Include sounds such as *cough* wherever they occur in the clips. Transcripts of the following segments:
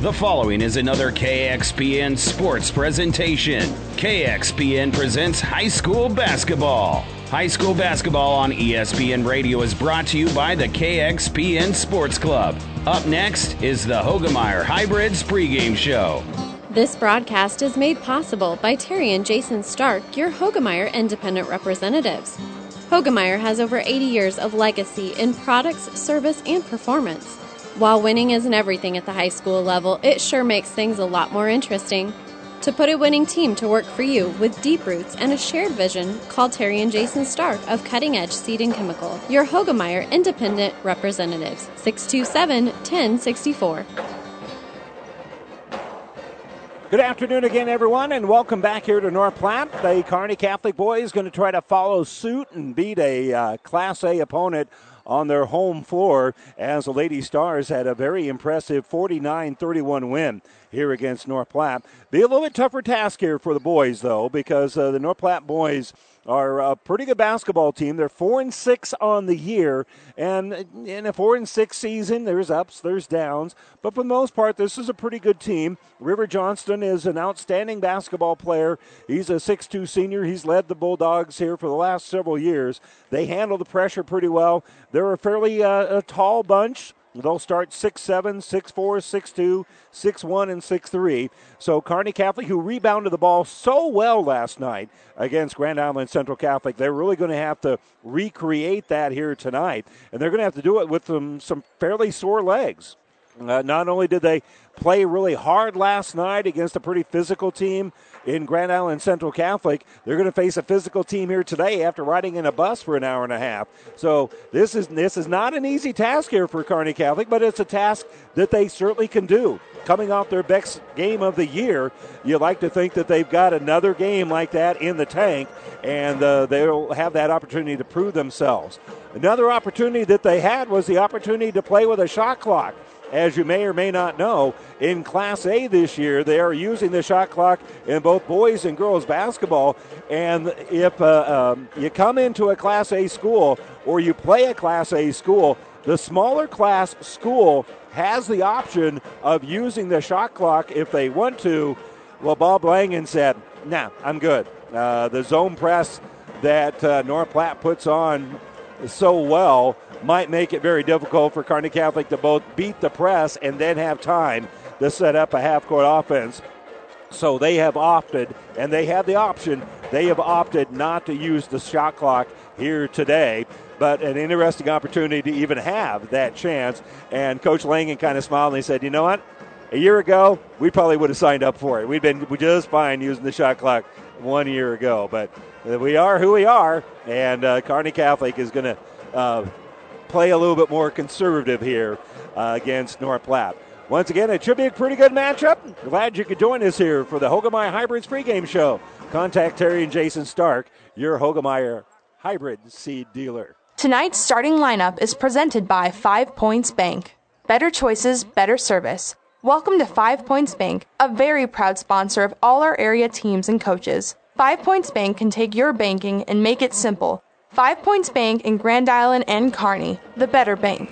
The following is another KXPN sports presentation. KXPN presents high school basketball. High school basketball on ESPN Radio is brought to you by the KXPN Sports Club. Up next is the Hoegemeyer Hybrids pregame show. This broadcast is made possible by Terry and Jason Stark, your Hoegemeyer independent representatives. Hoegemeyer has over 80 years of legacy in products, service, and performance. While winning isn't everything at the high school level, it sure makes things a lot more interesting. To put a winning team to work for you with deep roots and a shared vision, call Terry and Jason Stark of Cutting Edge Seed and Chemical, your Hoegemeyer Independent Representatives, 627 1064. Good afternoon again, everyone, and welcome back here to North Platte. The Kearney Catholic boys going to try to follow suit and beat a uh, Class A opponent on their home floor as the Lady Stars had a very impressive 49 31 win here against North Platte. Be a little bit tougher task here for the boys, though, because uh, the North Platte boys are a pretty good basketball team. They're four and six on the year, and in a four and six season, there's ups, there's downs, but for the most part, this is a pretty good team. River Johnston is an outstanding basketball player. He's a six-two senior. He's led the Bulldogs here for the last several years. They handle the pressure pretty well. They're a fairly uh, a tall bunch. They'll start 6'7, 6'4, 6'2, 6'1, and 6'3. So Kearney Catholic, who rebounded the ball so well last night against Grand Island Central Catholic, they're really going to have to recreate that here tonight. And they're going to have to do it with some, some fairly sore legs. Uh, not only did they play really hard last night against a pretty physical team in Grand Island Central Catholic. They're going to face a physical team here today after riding in a bus for an hour and a half. So this is this is not an easy task here for Kearney Catholic, but it's a task that they certainly can do. Coming off their best game of the year, you like to think that they've got another game like that in the tank, and uh, they'll have that opportunity to prove themselves. Another opportunity that they had was the opportunity to play with a shot clock as you may or may not know, in Class A this year, they are using the shot clock in both boys and girls basketball. And if uh, um, you come into a Class A school or you play a Class A school, the smaller class school has the option of using the shot clock if they want to. Well, Bob Langen said, nah, I'm good. Uh, the zone press that uh, North Platte puts on so well might make it very difficult for Kearney Catholic to both beat the press and then have time to set up a half court offense. So they have opted, and they have the option, they have opted not to use the shot clock here today. But an interesting opportunity to even have that chance. And Coach Langen kind of smiled and he said, You know what? A year ago, we probably would have signed up for it. We'd been just fine using the shot clock one year ago. But we are who we are, and uh, Kearney Catholic is going to uh, play a little bit more conservative here uh, against North Platte. Once again, it should be a pretty good matchup. Glad you could join us here for the Hoegemeyer Hybrids pregame show. Contact Terry and Jason Stark, your Hoegemeyer Hybrid seed dealer. Tonight's starting lineup is presented by Five Points Bank. Better choices, better service. Welcome to Five Points Bank, a very proud sponsor of all our area teams and coaches. Five Points Bank can take your banking and make it simple Five Points Bank in Grand Island and Kearney, the better bank.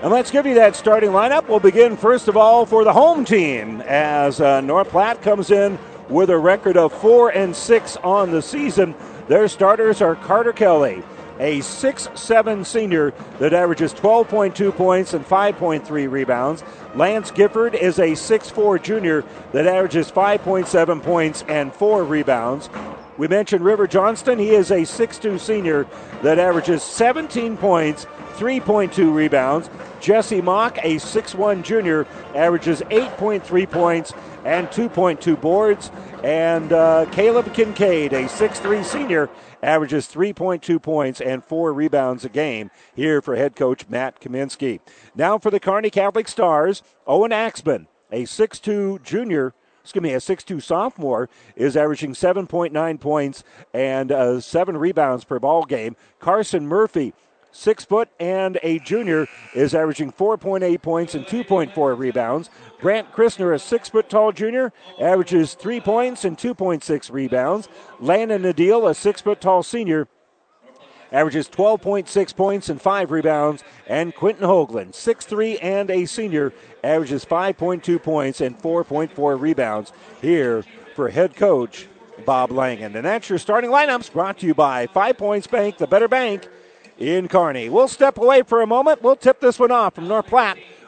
And let's give you that starting lineup. We'll begin first of all for the home team as uh, North Platte comes in with a record of four and six on the season. Their starters are Carter Kelly, a six-seven senior that averages 12.2 points and 5.3 rebounds. Lance Gifford is a six-four junior that averages 5.7 points and four rebounds. We mentioned River Johnston. He is a 6'2 senior that averages 17 points, 3.2 rebounds. Jesse Mock, a 6'1 junior, averages 8.3 points and 2.2 boards. And uh, Caleb Kincaid, a 6'3 senior, averages 3.2 points and four rebounds a game here for head coach Matt Kaminsky. Now for the Kearney Catholic Stars, Owen Axman, a 6'2 junior excuse me, a 6'2 sophomore is averaging 7.9 points and uh, seven rebounds per ball game. Carson Murphy, six foot and a junior, is averaging 4.8 points and 2.4 rebounds. Grant Christner, a six foot tall junior, averages three points and 2.6 rebounds. Landon Adil, a six foot tall senior, averages 12.6 points and 5 rebounds. And Quentin Hoagland, 6'3 and a senior, averages 5.2 points and 4.4 rebounds here for head coach Bob Langen. And that's your starting lineups brought to you by Five Points Bank, the better bank in Kearney. We'll step away for a moment. We'll tip this one off from North Platte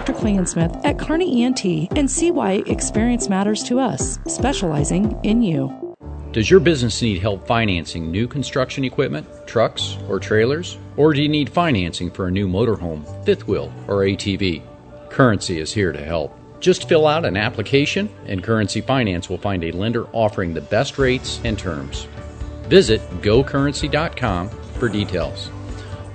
Dr. Klingensmith at Kearney ENT and see why experience matters to us, specializing in you. Does your business need help financing new construction equipment, trucks, or trailers? Or do you need financing for a new motorhome, fifth wheel, or ATV? Currency is here to help. Just fill out an application, and Currency Finance will find a lender offering the best rates and terms. Visit gocurrency.com for details.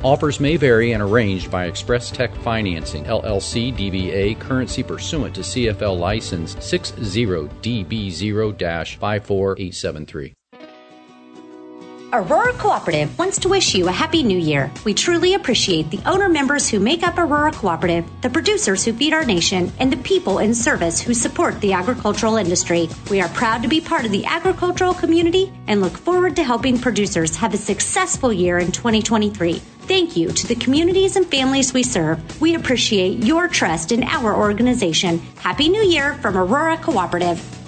Offers may vary and arranged by Express Tech Financing, LLC DBA, currency pursuant to CFL license 60DB0 54873. Aurora Cooperative wants to wish you a happy new year. We truly appreciate the owner members who make up Aurora Cooperative, the producers who feed our nation, and the people in service who support the agricultural industry. We are proud to be part of the agricultural community and look forward to helping producers have a successful year in 2023. Thank you to the communities and families we serve. We appreciate your trust in our organization. Happy New Year from Aurora Cooperative.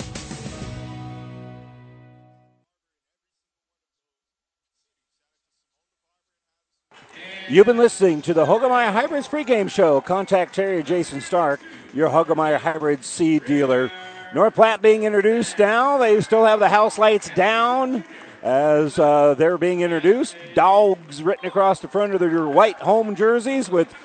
You've been listening to the Hoegemeyer Hybrids pregame show. Contact Terry or Jason Stark, your Hoegemeyer Hybrids seed dealer. North Platte being introduced now. They still have the house lights down as uh, they're being introduced. Dogs written across the front of their white home jerseys with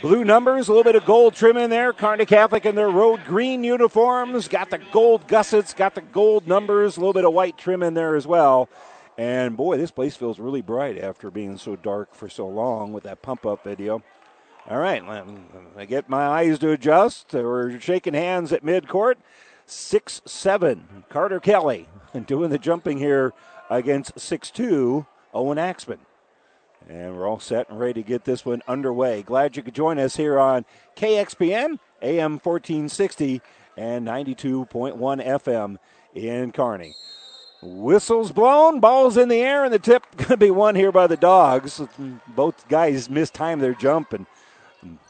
blue numbers, a little bit of gold trim in there. Kearney Catholic in their road green uniforms, got the gold gussets, got the gold numbers, a little bit of white trim in there as well. And boy, this place feels really bright after being so dark for so long with that pump up video. All right, I get my eyes to adjust. We're shaking hands at midcourt. 6 7. Carter Kelly *laughs* doing the jumping here against 6 2. Owen Axman. And we're all set and ready to get this one underway. Glad you could join us here on KXPN, AM 1460 and 92.1 FM in Kearney. Whistles blown, balls in the air, and the tip *laughs* going to be won here by the Dogs. Both guys mistimed their jump, and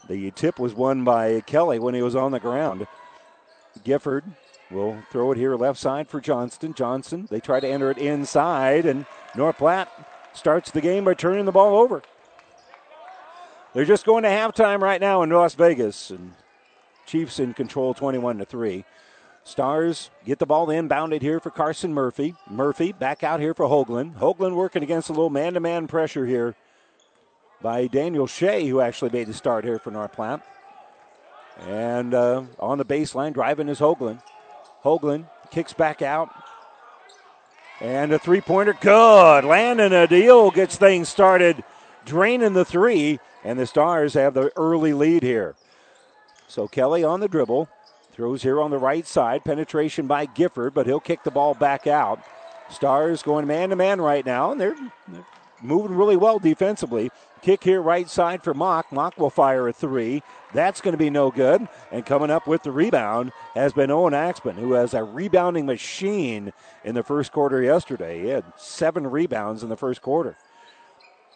the tip was won by Kelly when he was on the ground. Gifford will throw it here left side for Johnston. Johnson, they try to enter it inside, and North Platte starts the game by turning the ball over. They're just going to halftime right now in Las Vegas, and Chiefs in control 21 to 3. Stars get the ball inbounded here for Carson Murphy. Murphy back out here for Hoagland. Hoagland working against a little man to man pressure here by Daniel Shea, who actually made the start here for North Platte. And uh, on the baseline, driving is Hoagland. Hoagland kicks back out. And a three pointer, good. Landon Adil gets things started, draining the three, and the Stars have the early lead here. So Kelly on the dribble, throws here on the right side. Penetration by Gifford, but he'll kick the ball back out. Stars going man to man right now, and they're, they're moving really well defensively. Kick here right side for Mock. Mock will fire a three. That's going to be no good. And coming up with the rebound has been Owen Axman, who has a rebounding machine in the first quarter yesterday. He had seven rebounds in the first quarter.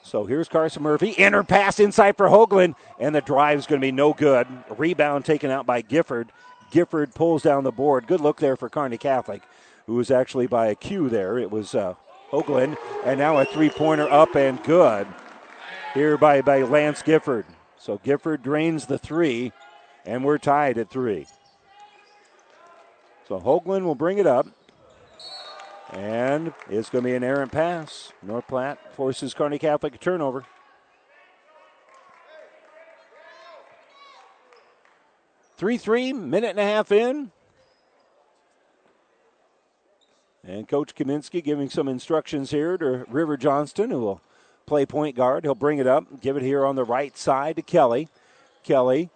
So here's Carson Murphy. Inner pass inside for Hoagland, and the drive is going to be no good. Rebound taken out by Gifford. Gifford pulls down the board. Good look there for Kearney Catholic, who was actually by a cue there. It was uh, Hoagland, and now a three pointer up and good here by, by Lance Gifford. So Gifford drains the three, and we're tied at three. So Hoagland will bring it up. And it's going to be an errant pass. North Platte forces Kearney Catholic a turnover. Three three, minute and a half in. And Coach Kaminsky giving some instructions here to River Johnston, who will play point guard. He'll bring it up, give it here on the right side to Kelly. Kelly,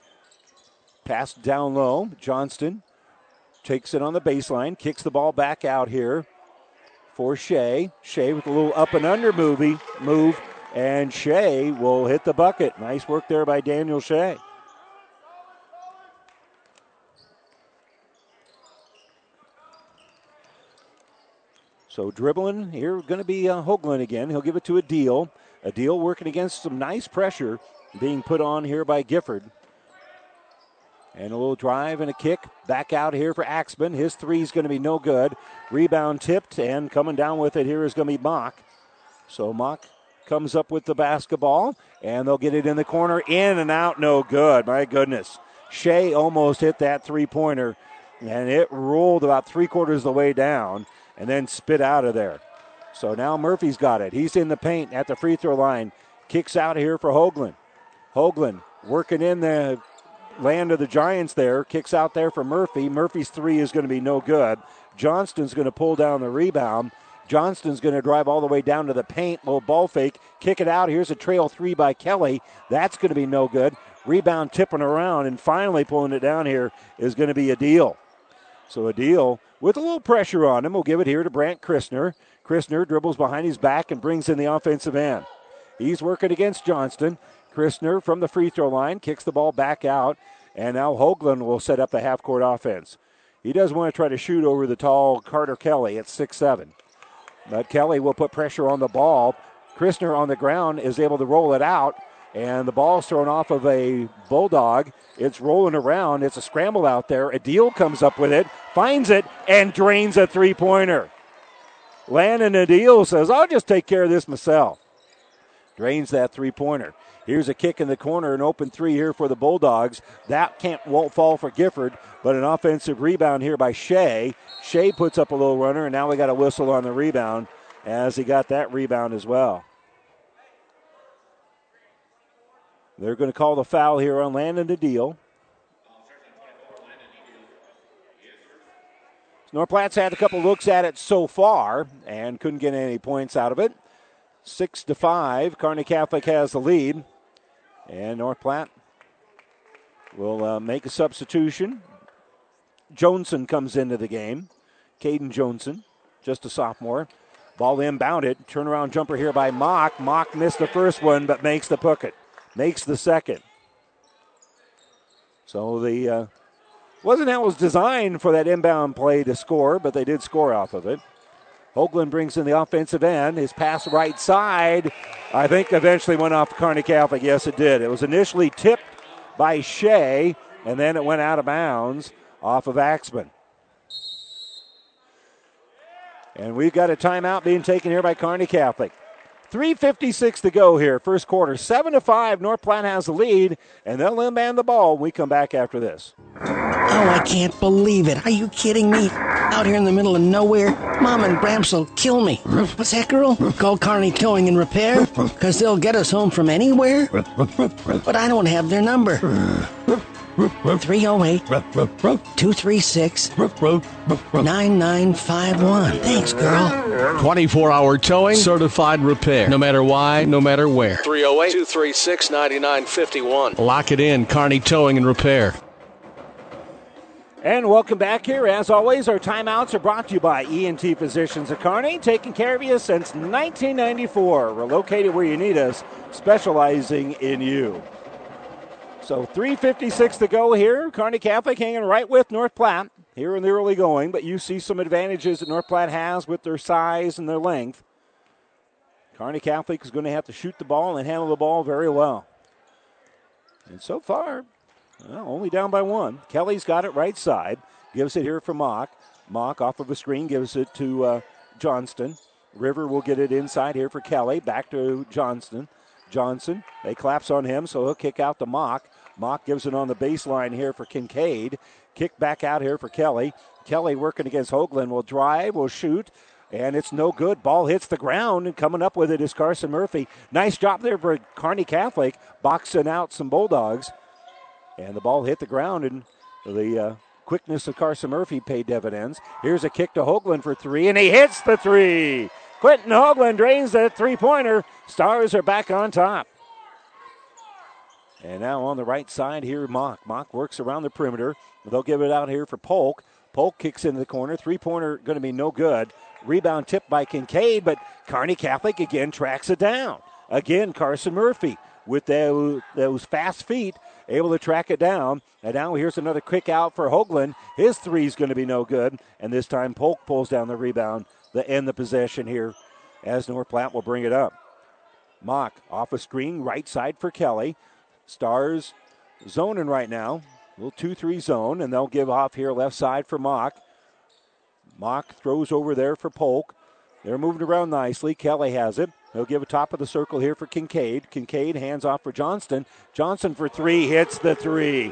pass down low. Johnston takes it on the baseline, kicks the ball back out here for Shea. Shea with a little up and under movie move, and Shea will hit the bucket. Nice work there by Daniel Shea. So dribbling here, going to be uh, Hoagland again. He'll give it to Adil. A deal working against some nice pressure being put on here by Gifford. And a little drive and a kick back out here for Axman. His three is going to be no good. Rebound tipped and coming down with it here is going to be Mock. So Mock comes up with the basketball and they'll get it in the corner. In and out, no good. My goodness. Shea almost hit that three pointer and it rolled about three quarters of the way down and then spit out of there. So now Murphy's got it. He's in the paint at the free throw line. Kicks out here for Hoagland. Hoagland working in the land of the Giants there. Kicks out there for Murphy. Murphy's three is going to be no good. Johnston's going to pull down the rebound. Johnston's going to drive all the way down to the paint. Little ball fake. Kick it out. Here's a trail three by Kelly. That's going to be no good. Rebound tipping around and finally pulling it down here is going to be Adil. So Adil with a little pressure on him. We'll give it here to Brant Christner. Christner dribbles behind his back and brings in the offensive end. He's working against Johnston. Christner from the free throw line kicks the ball back out, and now Hoagland will set up the half court offense. He does want to try to shoot over the tall Carter Kelly at six seven, But Kelly will put pressure on the ball. Christner on the ground is able to roll it out, and the ball's thrown off of a Bulldog. It's rolling around. It's a scramble out there. Adil comes up with it, finds it, and drains a three pointer. Landon Adil says, I'll just take care of this myself. Drains that three pointer. Here's a kick in the corner, an open three here for the Bulldogs. That can't won't fall for Gifford, but an offensive rebound here by Shea. Shea puts up a little runner, and now we got a whistle on the rebound as he got that rebound as well. They're going to call the foul here on Landon Adil. North Platte's had a couple looks at it so far and couldn't get any points out of it. Six to five. Kearney Catholic has the lead. And North Platte will uh, make a substitution. Joneson comes into the game. Caden Joneson, just a sophomore. Ball inbounded. Turnaround jumper here by Mock. Mock missed the first one, but makes the bucket makes the second. So the uh, wasn't that was designed for that inbound play to score, but they did score off of it. Hoagland brings in the offensive end. His pass right side, I think, eventually went off Kearney Catholic. Yes, it did. It was initially tipped by Shea, and then it went out of bounds off of Axman. And we've got a timeout being taken here by Kearney Catholic. 3.56 to go here, first quarter. 7 to 5, North Platte has the lead, and they'll inbound the ball we come back after this. Oh, I can't believe it. Are you kidding me? Out here in the middle of nowhere, Mom and Bramps will kill me. What's that, girl? Call Kearney Towing and Repair? Because they'll get us home from anywhere? But I don't have their number. 308 236 9951. Thanks, girl. 24 hour towing, certified repair. No matter why, no matter where. 308 236 9951. Lock it in, Kearney Towing and Repair. And welcome back here. As always, our timeouts are brought to you by ENT Physicians of Kearney, taking care of you since 1994. We're located where you need us, specializing in you. So 3.56 to go here. Kearney Catholic hanging right with North Platte here in the early going, but you see some advantages that North Platte has with their size and their length. Kearney Catholic is going to have to shoot the ball and handle the ball very well. And so far, well, only down by one. Kelly's got it right side. Gives it here for Mock. Mock off of a screen gives it to uh, Johnston. River will get it inside here for Kelly. Back to Johnston. Johnson. They collapse on him, so he'll kick out the Mock. Mock gives it on the baseline here for Kincaid. Kick back out here for Kelly. Kelly working against Hoagland will drive, will shoot, and it's no good. Ball hits the ground, and coming up with it is Carson Murphy. Nice job there for Kearney Catholic, boxing out some Bulldogs. And the ball hit the ground, and the uh, quickness of Carson Murphy paid dividends. Here's a kick to Hoagland for three, and he hits the three. Quentin Hoagland drains that three pointer. Stars are back on top. And now on the right side here, Mock. Mock works around the perimeter. They'll give it out here for Polk. Polk kicks into the corner. Three pointer going to be no good. Rebound tipped by Kincaid, but Kearney Catholic again tracks it down. Again, Carson Murphy with those, those fast feet able to track it down. And now here's another quick out for Hoagland. His three is going to be no good. And this time Polk pulls down the rebound to end the possession here as North Platte will bring it up. Mock off a screen, right side for Kelly. Stars zoning right now. Little 2 3 zone, and they'll give off here left side for Mock. Mock throws over there for Polk. They're moving around nicely. Kelly has it. He'll give a top of the circle here for Kincaid. Kincaid hands off for Johnston. Johnson for three hits the three.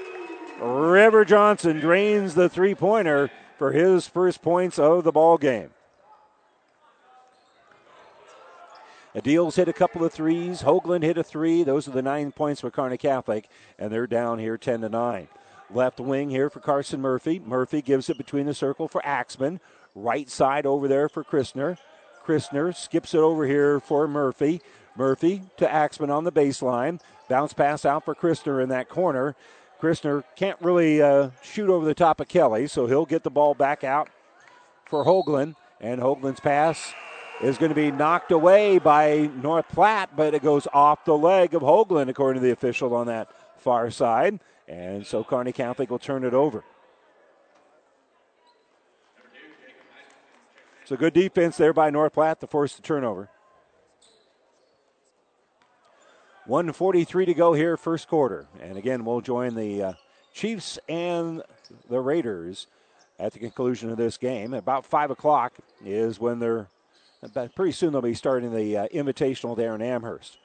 River Johnson drains the three pointer for his first points of the ball game. Adil's hit a couple of threes. Hoagland hit a three. Those are the nine points for Kearney Catholic, and they're down here 10 to 9. Left wing here for Carson Murphy. Murphy gives it between the circle for Axman. Right side over there for Christner. Christner skips it over here for Murphy. Murphy to Axman on the baseline. Bounce pass out for Christner in that corner. Christner can't really uh, shoot over the top of Kelly, so he'll get the ball back out for Hoagland. And Hoagland's pass is going to be knocked away by North Platte, but it goes off the leg of Hoagland, according to the official on that far side. And so Kearney Catholic will turn it over. So good defense there by North Platte to force the turnover. 143 to go here, first quarter. And again, we'll join the uh, Chiefs and the Raiders at the conclusion of this game. About 5 o'clock is when they're, pretty soon they'll be starting the uh, Invitational there in Amherst.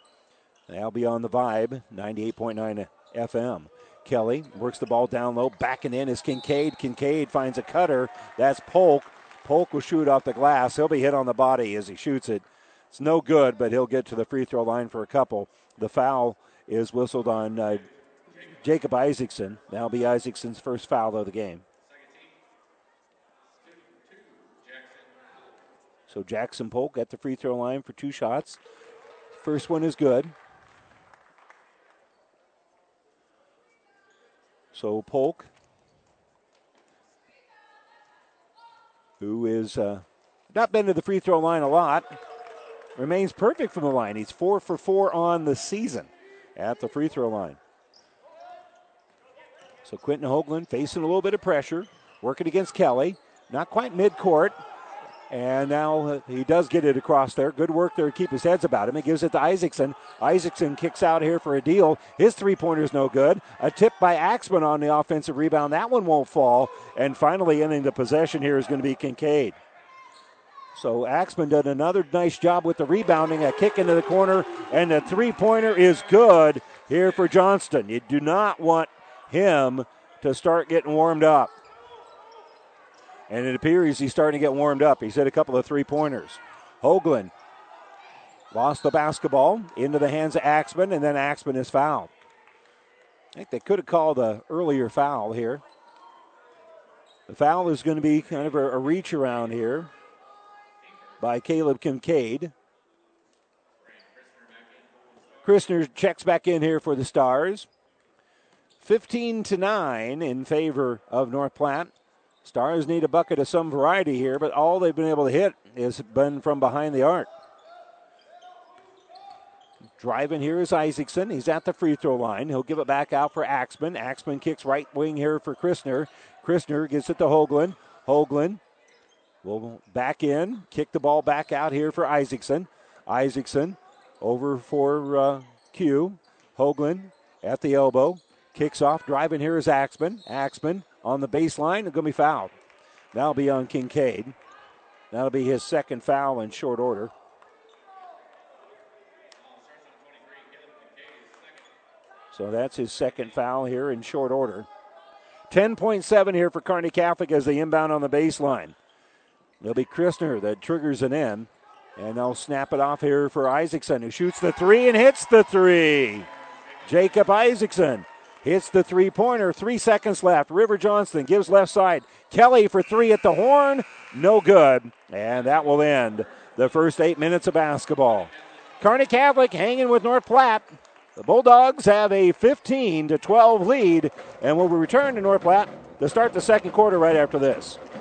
They'll be on the Vibe, 98.9 FM. Kelly works the ball down low. Backing in is Kincaid. Kincaid finds a cutter. That's Polk. Polk will shoot off the glass. He'll be hit on the body as he shoots it. It's no good, but he'll get to the free throw line for a couple. The foul is whistled on uh, Jacob Isaacson. That'll be Isaacson's first foul of the game. So Jackson Polk at the free throw line for two shots. First one is good. So Polk, who is uh, not been to the free throw line a lot, remains perfect from the line. He's four for four on the season at the free throw line. So Quentin Hoagland facing a little bit of pressure, working against Kelly. Not quite mid court. And now he does get it across there. Good work there to keep his heads about him. He gives it to Isaacson. Isaacson kicks out here for Adil. His three pointer's no good. A tip by Axman on the offensive rebound. That one won't fall. And finally, ending the possession here is going to be Kincaid. So Axman did another nice job with the rebounding, a kick into the corner, and the three pointer is good here for Johnston. You do not want him to start getting warmed up. And it appears he's starting to get warmed up. He's hit a couple of three pointers. Hoagland lost the basketball into the hands of Axman, and then Axman is fouled. I think they could have called a earlier foul here. The foul is going to be kind of a, a reach around here by Caleb Kincaid. Christner checks back in here for the Stars. 15 to 9 in favor of North Platte. Stars need a bucket of some variety here, but all they've been able to hit has been from behind the arc. Driving here is Isaacson. He's at the free throw line. He'll give it back out for Axman. Axman kicks right wing here for Christner. Christner gets it to Hoagland. Hoagland will back in, kick the ball back out here for Isaacson. Isaacson over for uh, Q. Hoagland at the elbow. Kicks off. Driving here is Axman. Axman on the baseline and going to be fouled. That'll be on Kincaid. That'll be his second foul in short order. So that's his second foul here in short order. 10.7 here for Kearney Catholic as they inbound on the baseline. It'll be Christner that triggers an in. And they'll snap it off here for Isaacson, who shoots the three and hits the three. Jacob Isaacson hits the three pointer. Three seconds left. River Johnston gives left side. Kelly for three at the horn. No good. And that will end the first eight minutes of basketball. Kearney Catholic hanging with North Platte. The Bulldogs have a 15 to 12 lead and will return to North Platte to start the second quarter right after this.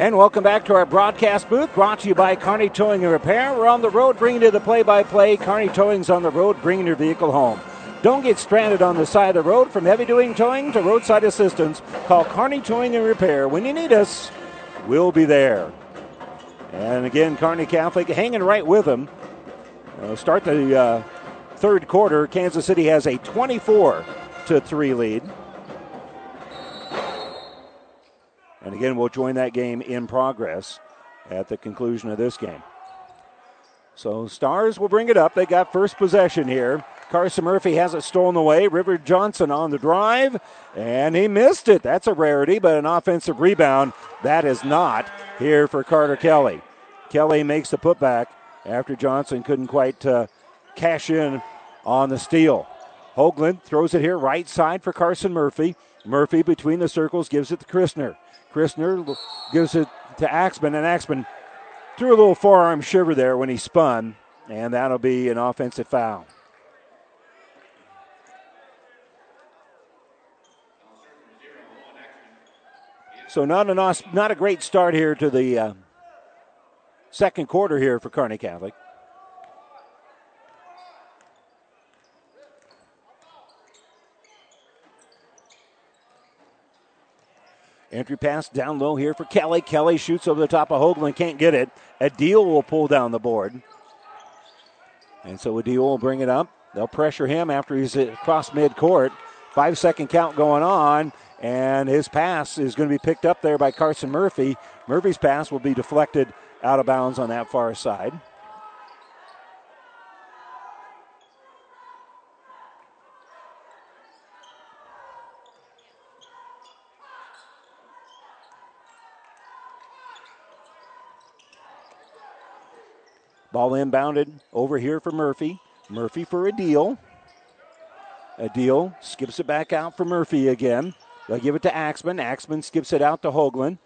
And welcome back to our broadcast booth, brought to you by Kearney Towing and Repair. We're on the road bringing you the play by play. Kearney Towing's on the road bringing your vehicle home. Don't get stranded on the side of the road. From heavy duty towing to roadside assistance, call Kearney Towing and Repair. When you need us, we'll be there. And again, Kearney Catholic hanging right with them. Uh, start the uh, third quarter. Kansas City has a 24 to 3 lead. And again, we'll join that game in progress at the conclusion of this game. So Stars will bring it up. They got first possession here. Carson Murphy has it stolen away. River Johnson on the drive, and he missed it. That's a rarity, but an offensive rebound, that is not here for Carter Kelly. Kelly makes the putback after Johnson couldn't quite uh, cash in on the steal. Hoagland throws it here right side for Carson Murphy. Murphy between the circles gives it to Christner. Christner gives it to Axman, and Axman threw a little forearm shiver there when he spun, and that'll be an offensive foul. So not a not a great start here to the uh, second quarter here for Kearney Catholic. Entry pass down low here for Kelly. Kelly shoots over the top of Hoagland, can't get it. Adil will pull down the board. And so Adil will bring it up. They'll pressure him after he's across midcourt. Five second count going on, and his pass is going to be picked up there by Carson Murphy. Murphy's pass will be deflected out of bounds on that far side. Ball inbounded over here for Murphy. Murphy for Adil. A deal skips it back out for Murphy again. They'll give it to Axman. Axman skips it out to Hoagland.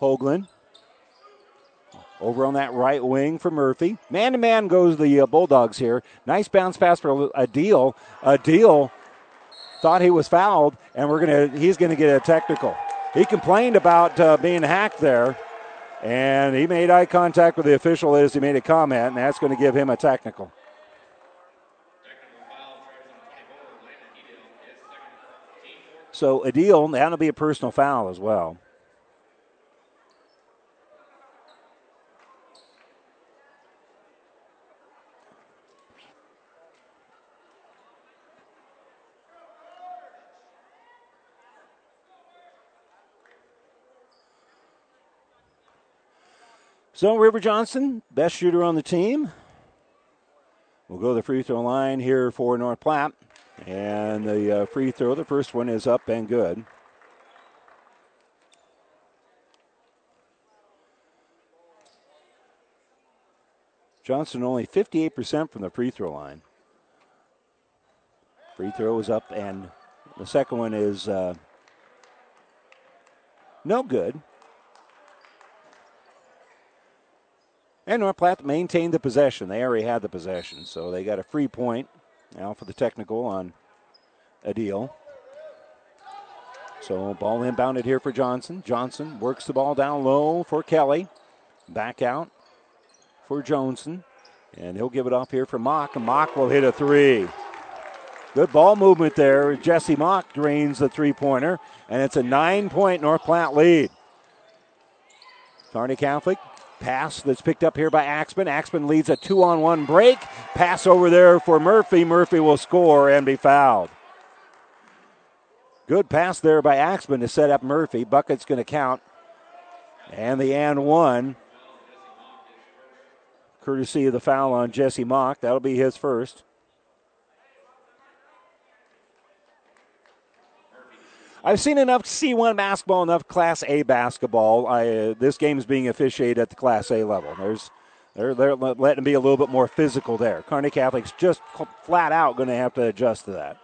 Hoagland over on that right wing for Murphy. Man to man goes the uh, Bulldogs here. Nice bounce pass for Adil. A deal thought he was fouled, and we're gonna he's gonna get a technical. He complained about uh, being hacked there. And he made eye contact with the official as he made a comment, and that's going to give him a technical. So Adil, that'll be a personal foul as well. So River Johnson, best shooter on the team. We'll go to the free throw line here for North Platte. And the uh, free throw, the first one is up and good. Johnson only 58% from the free throw line. Free throw is up, and the second one is uh, no good. And North Platte maintained the possession. They already had the possession, so they got a free point now for the technical on Adil. So ball inbounded here for Johnson. Johnson works the ball down low for Kelly. Back out for Johnson. And he'll give it off here for Mock. And Mock will hit a three. Good ball movement there. Jesse Mock drains the three pointer, and it's a nine point North Platte lead. Kearney Catholic pass that's picked up here by Axman. Axman leads a two on one break. Pass over there for Murphy. Murphy will score and be fouled. Good pass there by Axman to set up Murphy. Bucket's going to count. And the and one, courtesy of the foul on Jesse Mock. That'll be his first. I've seen enough C1 basketball, enough Class A basketball. I, uh, this game is being officiated at the Class A level. There's, they're, they're letting be a little bit more physical there. Kearney Catholic's just flat out going to have to adjust to that.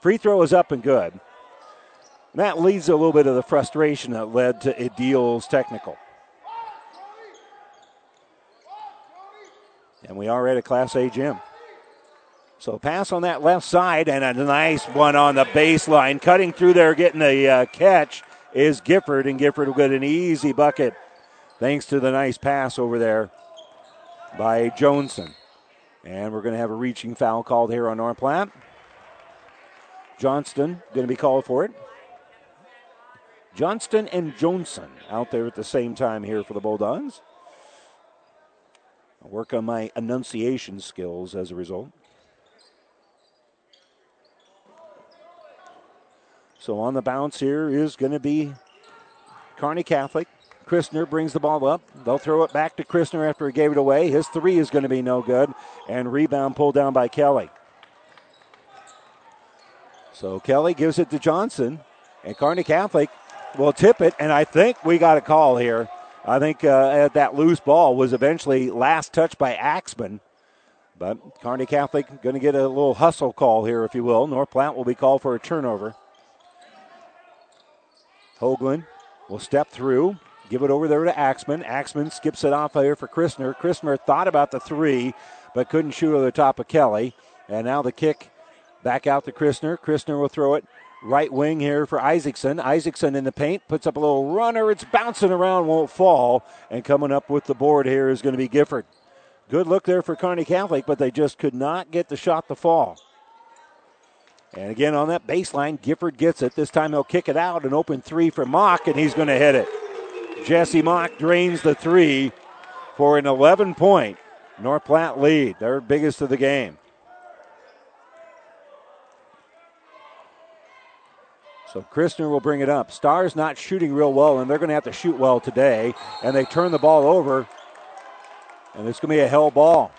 Free throw is up and good. And that leads to a little bit of the frustration that led to Adil's technical. And we are at a Class A gym. So pass on that left side and a nice one on the baseline. Cutting through there, getting the uh, catch is Gifford, and Gifford will get an easy bucket thanks to the nice pass over there by Johnson. And we're going to have a reaching foul called here on North Platte. Johnston going to be called for it. Johnston and Johnson out there at the same time here for the Bulldogs. I'll work on my enunciation skills as a result. So on the bounce here is going to be Kearney Catholic. Christner brings the ball up. They'll throw it back to Christner after he gave it away. His three is going to be no good. And rebound pulled down by Kelly. So Kelly gives it to Johnson. And Kearney Catholic will tip it. And I think we got a call here. I think uh, that loose ball was eventually last touched by Axman. But Carney Catholic going to get a little hustle call here, if you will. North Platte will be called for a turnover. Hoagland will step through, give it over there to Axman. Axman skips it off here for Christner. Christner thought about the three, but couldn't shoot over the top of Kelly. And now the kick back out to Christner. Christner will throw it right wing here for Isaacson. Isaacson in the paint, puts up a little runner. It's bouncing around, won't fall. And coming up with the board here is going to be Gifford. Good look there for Kearney Catholic, but they just could not get the shot to fall. And again, on that baseline, Gifford gets it. This time he'll kick it out. An open three for Mock, and he's going to hit it. Jesse Mock drains the three for an 11 point North Platte lead, their biggest of the game. So Christner will bring it up. Stars not shooting real well, and they're going to have to shoot well today. And they turn the ball over, and it's going to be a hell ball.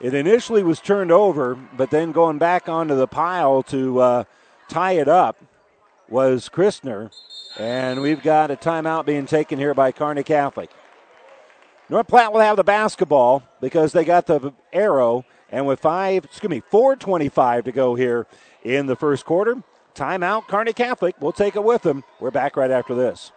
It initially was turned over, but then going back onto the pile to uh, tie it up was Christner. And we've got a timeout being taken here by Kearney Catholic. North Platte will have the basketball because they got the arrow. And with five, excuse me, 425 to go here in the first quarter, timeout, Kearney Catholic. We'll take it with them. We're back right after this.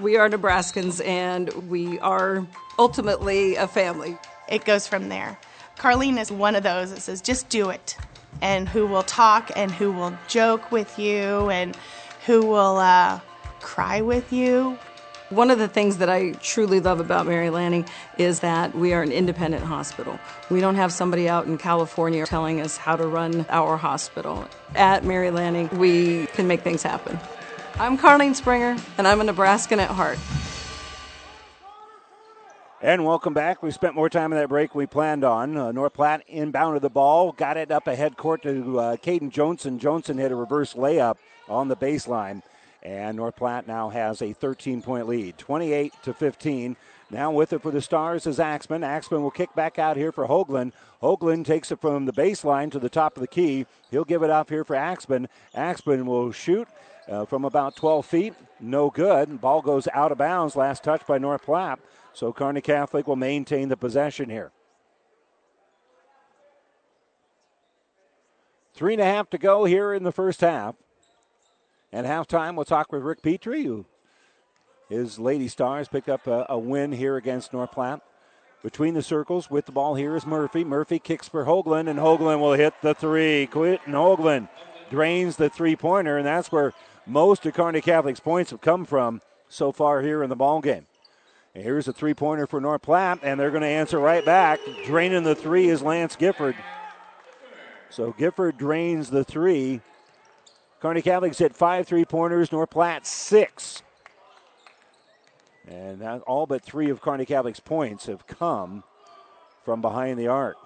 We are Nebraskans and we are ultimately a family. It goes from there. Carlene is one of those that says, just do it. And who will talk and who will joke with you and who will uh, cry with you. One of the things that I truly love about Mary Lanning is that we are an independent hospital. We don't have somebody out in California telling us how to run our hospital. At Mary Lanning, we can make things happen. I'm Carlene Springer, and I'm a Nebraskan at heart. And welcome back. We spent more time in that break we planned on. Uh, North Platte inbounded the ball, got it up ahead court to uh, Caden Johnson. Johnson hit a reverse layup on the baseline. And North Platte now has a 13 point lead, 28 to 15. Now with it for the Stars is Axman. Axman will kick back out here for Hoagland. Hoagland takes it from the baseline to the top of the key. He'll give it up here for Axman. Axman will shoot uh, from about 12 feet. No good. Ball goes out of bounds. Last touch by North Platte. So Kearney Catholic will maintain the possession here. Three and a half to go here in the first half. At halftime, we'll talk with Rick Petrie, who his Lady Stars picked up a, a, win here against North Platte. Between the circles with the ball here is Murphy. Murphy kicks for Hoagland, and Hoagland will hit the three. Quinton Hoagland drains the three pointer, and that's where most of Kearney Catholic's points have come from so far here in the ball game. And here's a three pointer for North Platte, and they're going to answer right back. Draining the three is Lance Gifford. So Gifford drains the three. Kearney Catholics hit five three pointers, North Platte six. And all but three of Kearney Catholic's points have come from behind the arc.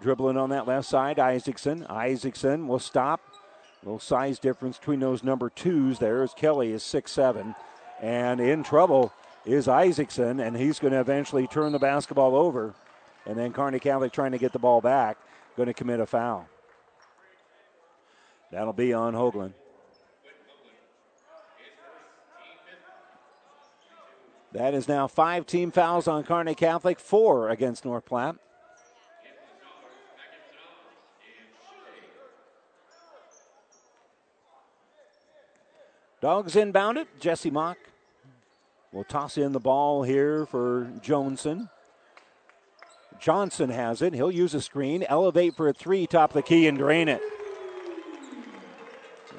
Dribbling on that left side, Isaacson. Isaacson will stop. Little size difference between those number twos there as Kelly is six seven, And in trouble is Isaacson, and he's going to eventually turn the basketball over. And then Kearney Catholic trying to get the ball back, going to commit a foul. That'll be on Hoagland. That is now five team fouls on Kearney Catholic, four against North Platte. Dogs inbound it. Jesse Mock will toss in the ball here for Johnson. Johnson has it. He'll use a screen, elevate for a three, top the key, and drain it.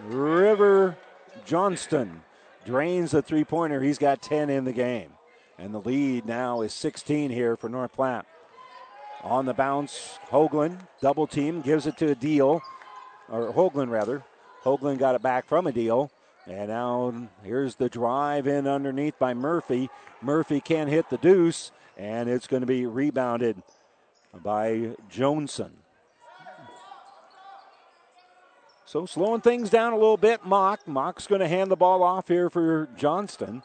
River Johnston drains the three pointer. He's got 10 in the game. And the lead now is 16 here for North Platte. On the bounce, Hoagland, double team, gives it to Adil, or Hoagland rather. Hoagland got it back from Adil. And now here's the drive in underneath by Murphy. Murphy can't hit the deuce, and it's going to be rebounded by Johnson. So slowing things down a little bit, Mock. Mock's going to hand the ball off here for Johnston.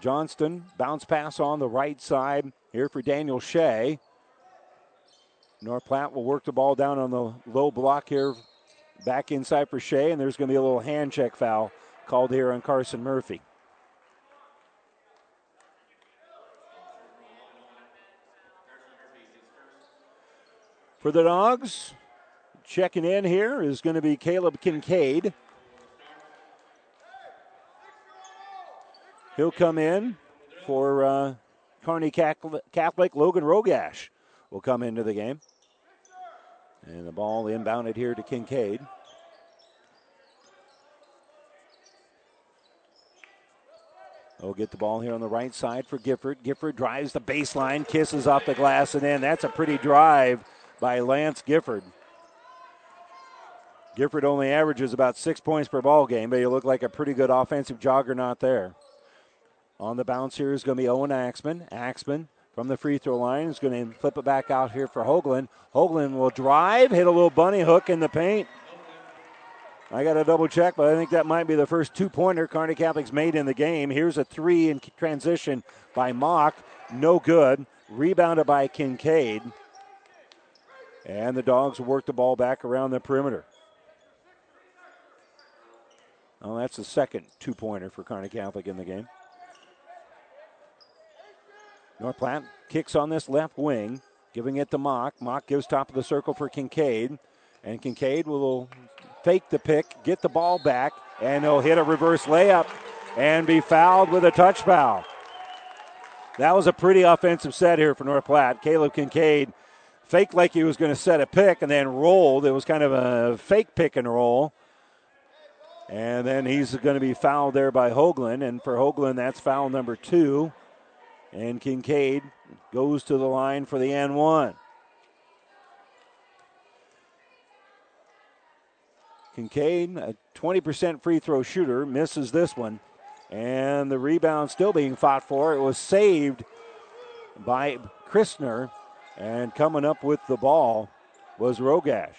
Johnston bounce pass on the right side here for Daniel Shea. North Platte will work the ball down on the low block here, back inside for Shea, and there's going to be a little hand check foul called here on Carson Murphy. For the Dogs, Checking in here is going to be Caleb Kincaid. He'll come in for uh, Kearney Catholic. Logan Rogash will come into the game. And the ball inbounded here to Kincaid. We'll get the ball here on the right side for Gifford. Gifford drives the baseline, kisses off the glass, and in. That's a pretty drive by Lance Gifford. Gifford only averages about six points per ball game, but he looked like a pretty good offensive juggernaut there. On the bounce here is going to be Owen Axman. Axman from the free throw line is going to flip it back out here for Hoagland. Hoagland will drive, hit a little bunny hook in the paint. I got to double check, but I think that might be the first two pointer Kearney Catholic's made in the game. Here's a three in transition by Mock. No good. Rebounded by Kincaid. And the Dogs work the ball back around the perimeter. Oh, that's the second two pointer for Kearney Catholic in the game. North Platte kicks on this left wing, giving it to Mock. Mock gives top of the circle for Kincaid. And Kincaid will fake the pick, get the ball back, and he'll hit a reverse layup and be fouled with a touch foul. That was a pretty offensive set here for North Platte. Caleb Kincaid faked like he was going to set a pick and then rolled. It was kind of a fake pick and roll. And then he's going to be fouled there by Hoagland. And for Hoagland, that's foul number two. And Kincaid goes to the line for the N1. Kincaid, a 20% free throw shooter, misses this one. And the rebound still being fought for. It was saved by Christner. And coming up with the ball was Rogash.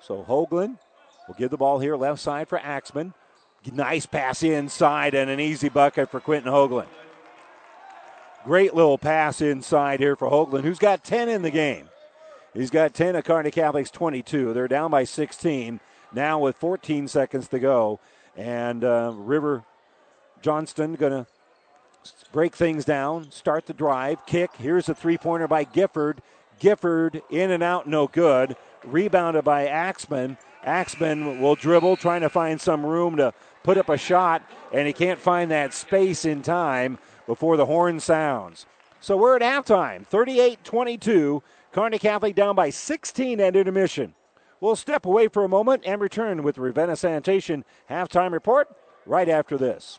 So Hoagland We'll give the ball here left side for Axman. Nice pass inside and an easy bucket for Quentin Hoagland. Great little pass inside here for Hoagland, who's got 10 in the game. He's got 10 at Kearney Catholic's 22. They're down by 16 now with 14 seconds to go. And uh, River Johnston going to break things down, start the drive, kick. Here's a three pointer by Gifford. Gifford in and out, no good. Rebounded by Axman. Axman will dribble, trying to find some room to put up a shot, and he can't find that space in time before the horn sounds. So we're at halftime, 38 22. Kearney Catholic down by 16 at intermission. We'll step away for a moment and return with Ravenna Sanitation halftime report right after this.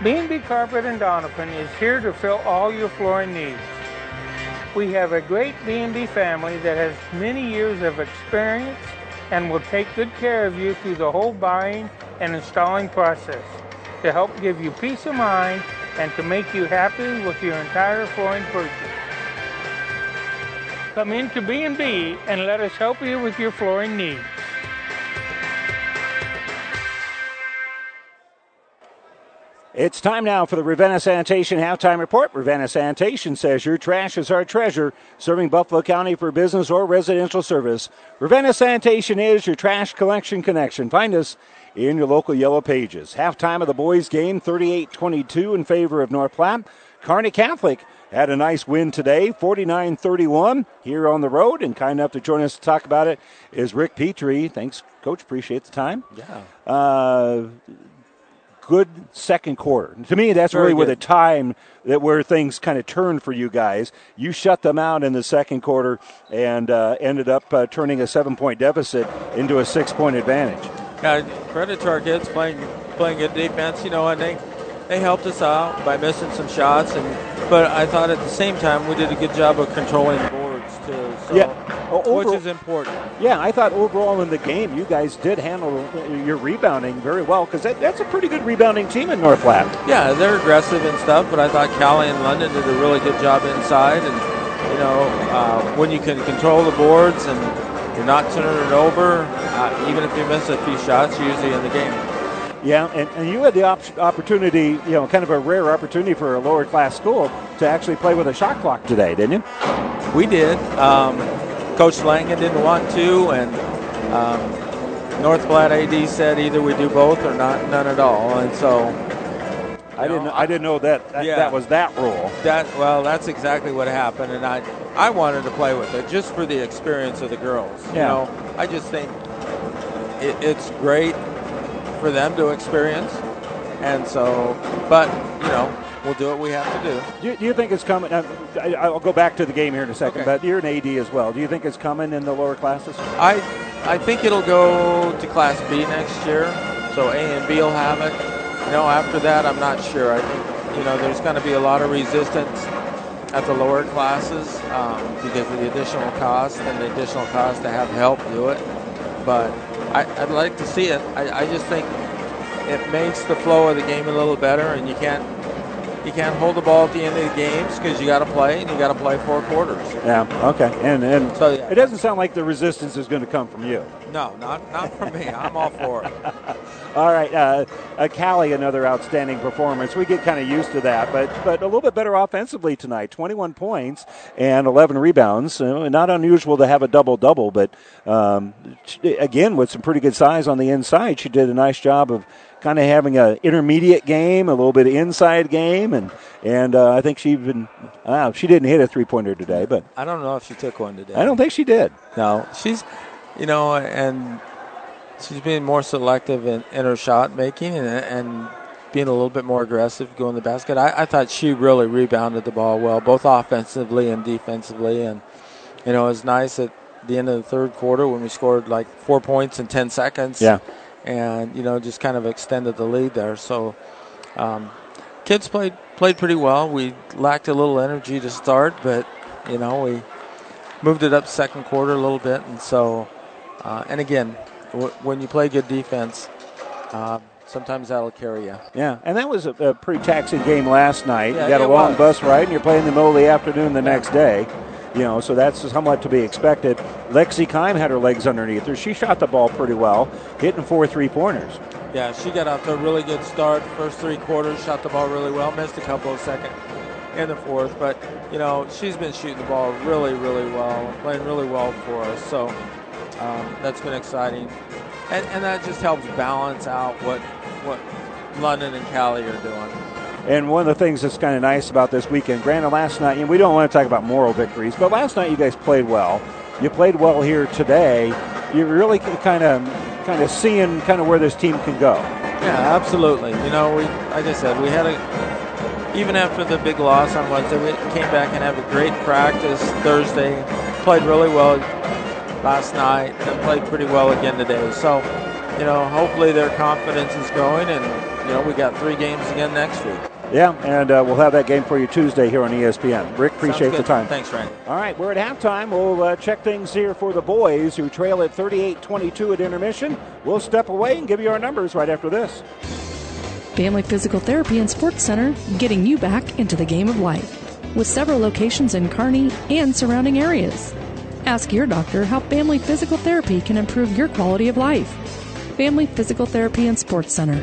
B&B Carpet and Donovan is here to fill all your flooring needs. We have a great B&B family that has many years of experience and will take good care of you through the whole buying and installing process to help give you peace of mind and to make you happy with your entire flooring purchase. Come into B&B and let us help you with your flooring needs. It's time now for the Ravenna Sanitation halftime report. Ravenna Sanitation says your trash is our treasure, serving Buffalo County for business or residential service. Ravenna Sanitation is your trash collection connection. Find us in your local yellow pages. Halftime of the boys' game, 38 22 in favor of North Platte. Kearney Catholic had a nice win today, 49 31 here on the road. And kind enough to join us to talk about it is Rick Petrie. Thanks, Coach. Appreciate the time. Yeah. Uh, good second quarter. To me, that's Very really where the time that where things kind of turned for you guys. You shut them out in the second quarter and uh, ended up uh, turning a seven point deficit into a six point advantage. Yeah, credit to our kids playing playing good defense, you know, and they they helped us out by missing some shots, and but I thought at the same time we did a good job of controlling the boards too. So, Yeah. Oh, which is important. Yeah, I thought overall in the game, you guys did handle your rebounding very well because that, that's a pretty good rebounding team in North Platte. Yeah, they're aggressive and stuff, but I thought Callie and London did a really good job inside, and you know uh, when you can control the boards and you're not turning it over, uh, even if you miss a few shots, you're usually in the game. Yeah, and, and you had the op- opportunity, you know, kind of a rare opportunity for a lower class school to actually play with a shot clock today, didn't you? We did. Um, Coach Langen didn't want to, and um, North Platte AD said either we do both or not, none at all. And so I didn't. I didn't know that that, Yeah. that was that rule. that well, that's exactly what happened. And I, I wanted to play with it just for the experience of the girls. You know, I just think it, it's great for them to experience. And so, but you know, we'll do what we have to do. Do you, do you think it's coming? Uh, I, I'll go back to the game here in a second, Okay. but you're an AD as well. Do you think it's coming in the lower classes? I I think it'll go to Class B next year, so A and B will have it. You know, after that, I'm not sure. I think you know there's going to be a lot of resistance at the lower classes um, because of the additional cost and the additional cost to have help do it. But I, would like to see it. I, I just think it makes the flow of the game a little better, and you can't you can't hold the ball at the end of the games because you got to play and you got to play four quarters. Yeah. Okay. And and so, yeah. it doesn't sound like the resistance is going to come from you. No, not not from me. I'm all for it. *laughs* all right, uh, uh, Callie, another outstanding performance. We get kind of used to that, but but a little bit better offensively tonight. 21 points and 11 rebounds. Uh, not unusual to have a double double, but um, again with some pretty good size on the inside, she did a nice job of kind of having an intermediate game, a little bit of inside game, and and uh, I think she even uh, she didn't hit a three pointer today, but I don't know if she took one today. I don't think she did. No, she's you know, and she's being more selective in, in her shot making and, and being a little bit more aggressive going to the basket. I, I thought she really rebounded the ball well, both offensively and defensively, and you know it was nice at the end of the third quarter when we scored like four points in ten seconds. Yeah and you know just kind of extended the lead there. So um, kids played played pretty well. We lacked a little energy to start, but you know we moved it up second quarter a little bit, and so uh, and again w- when you play good defense. Uh, sometimes that'll carry you. Yeah, and that was a, a pretty taxing game last night. Yeah, you got a long was. bus ride, and you're playing in the middle of the afternoon the next day. You know, so that's somewhat to be expected. Lexi Kime had her legs underneath her. She shot the ball pretty well, hitting four three pointers. Yeah, she got off to a really good start. First three quarters, shot the ball really well. Missed a couple of seconds in the fourth, but you know she's been shooting the ball really, really well, playing really well for us. So um, that's been exciting, and, and that just helps balance out what what London and Callie are doing. And one of the things that's kind of nice about this weekend, granted, last night, and we don't want to talk about moral victories, but last night you guys played well. You played well here today. You're really kind of kind of seeing kind of where this team can go. Yeah, absolutely. You know, we like I said, we had a even after the big loss on Wednesday, we came back and have a great practice Thursday. Played really well last night and played pretty well again today. So, you know, hopefully their confidence is growing and you know, we got three games again next week. Yeah, and uh, we'll have that game for you Tuesday here on ESPN. Rick, appreciate the time. Thanks, Randy. All right, we're at halftime. We'll uh, check things here for the boys who trail at 38 22 at intermission. We'll step away and give you our numbers right after this. Family Physical Therapy and Sports Center, getting you back into the game of life with several locations in Kearney and surrounding areas. Ask your doctor how family physical therapy can improve your quality of life. Family Physical Therapy and Sports Center,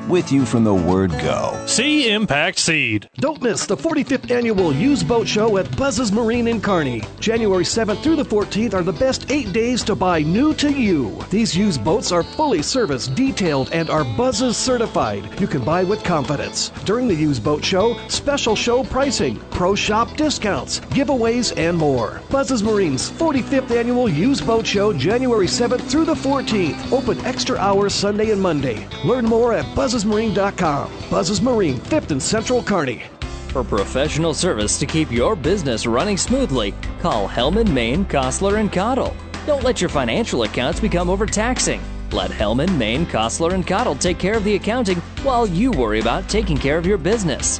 with you from the word go. See Impact Seed. Don't miss the 45th annual Used Boat Show at Buzz's Marine in Kearney. January 7th through the 14th are the best eight days to buy new to you. These used boats are fully serviced, detailed, and are Buzz's certified. You can buy with confidence. During the Used Boat Show, special show pricing, pro shop discounts, giveaways, and more. Buzz's Marine's 45th annual Used Boat Show, January 7th through the 14th. Open extra hours Sunday and Monday. Learn Learn more at buzzesmarine.com. Buzzes Marine, 5th and Central Kearney. For professional service to keep your business running smoothly, call Hellman, Maine, Kostler, and Cottle. Don't let your financial accounts become overtaxing. Let Hellman, Maine, Kostler, and Cottle take care of the accounting while you worry about taking care of your business.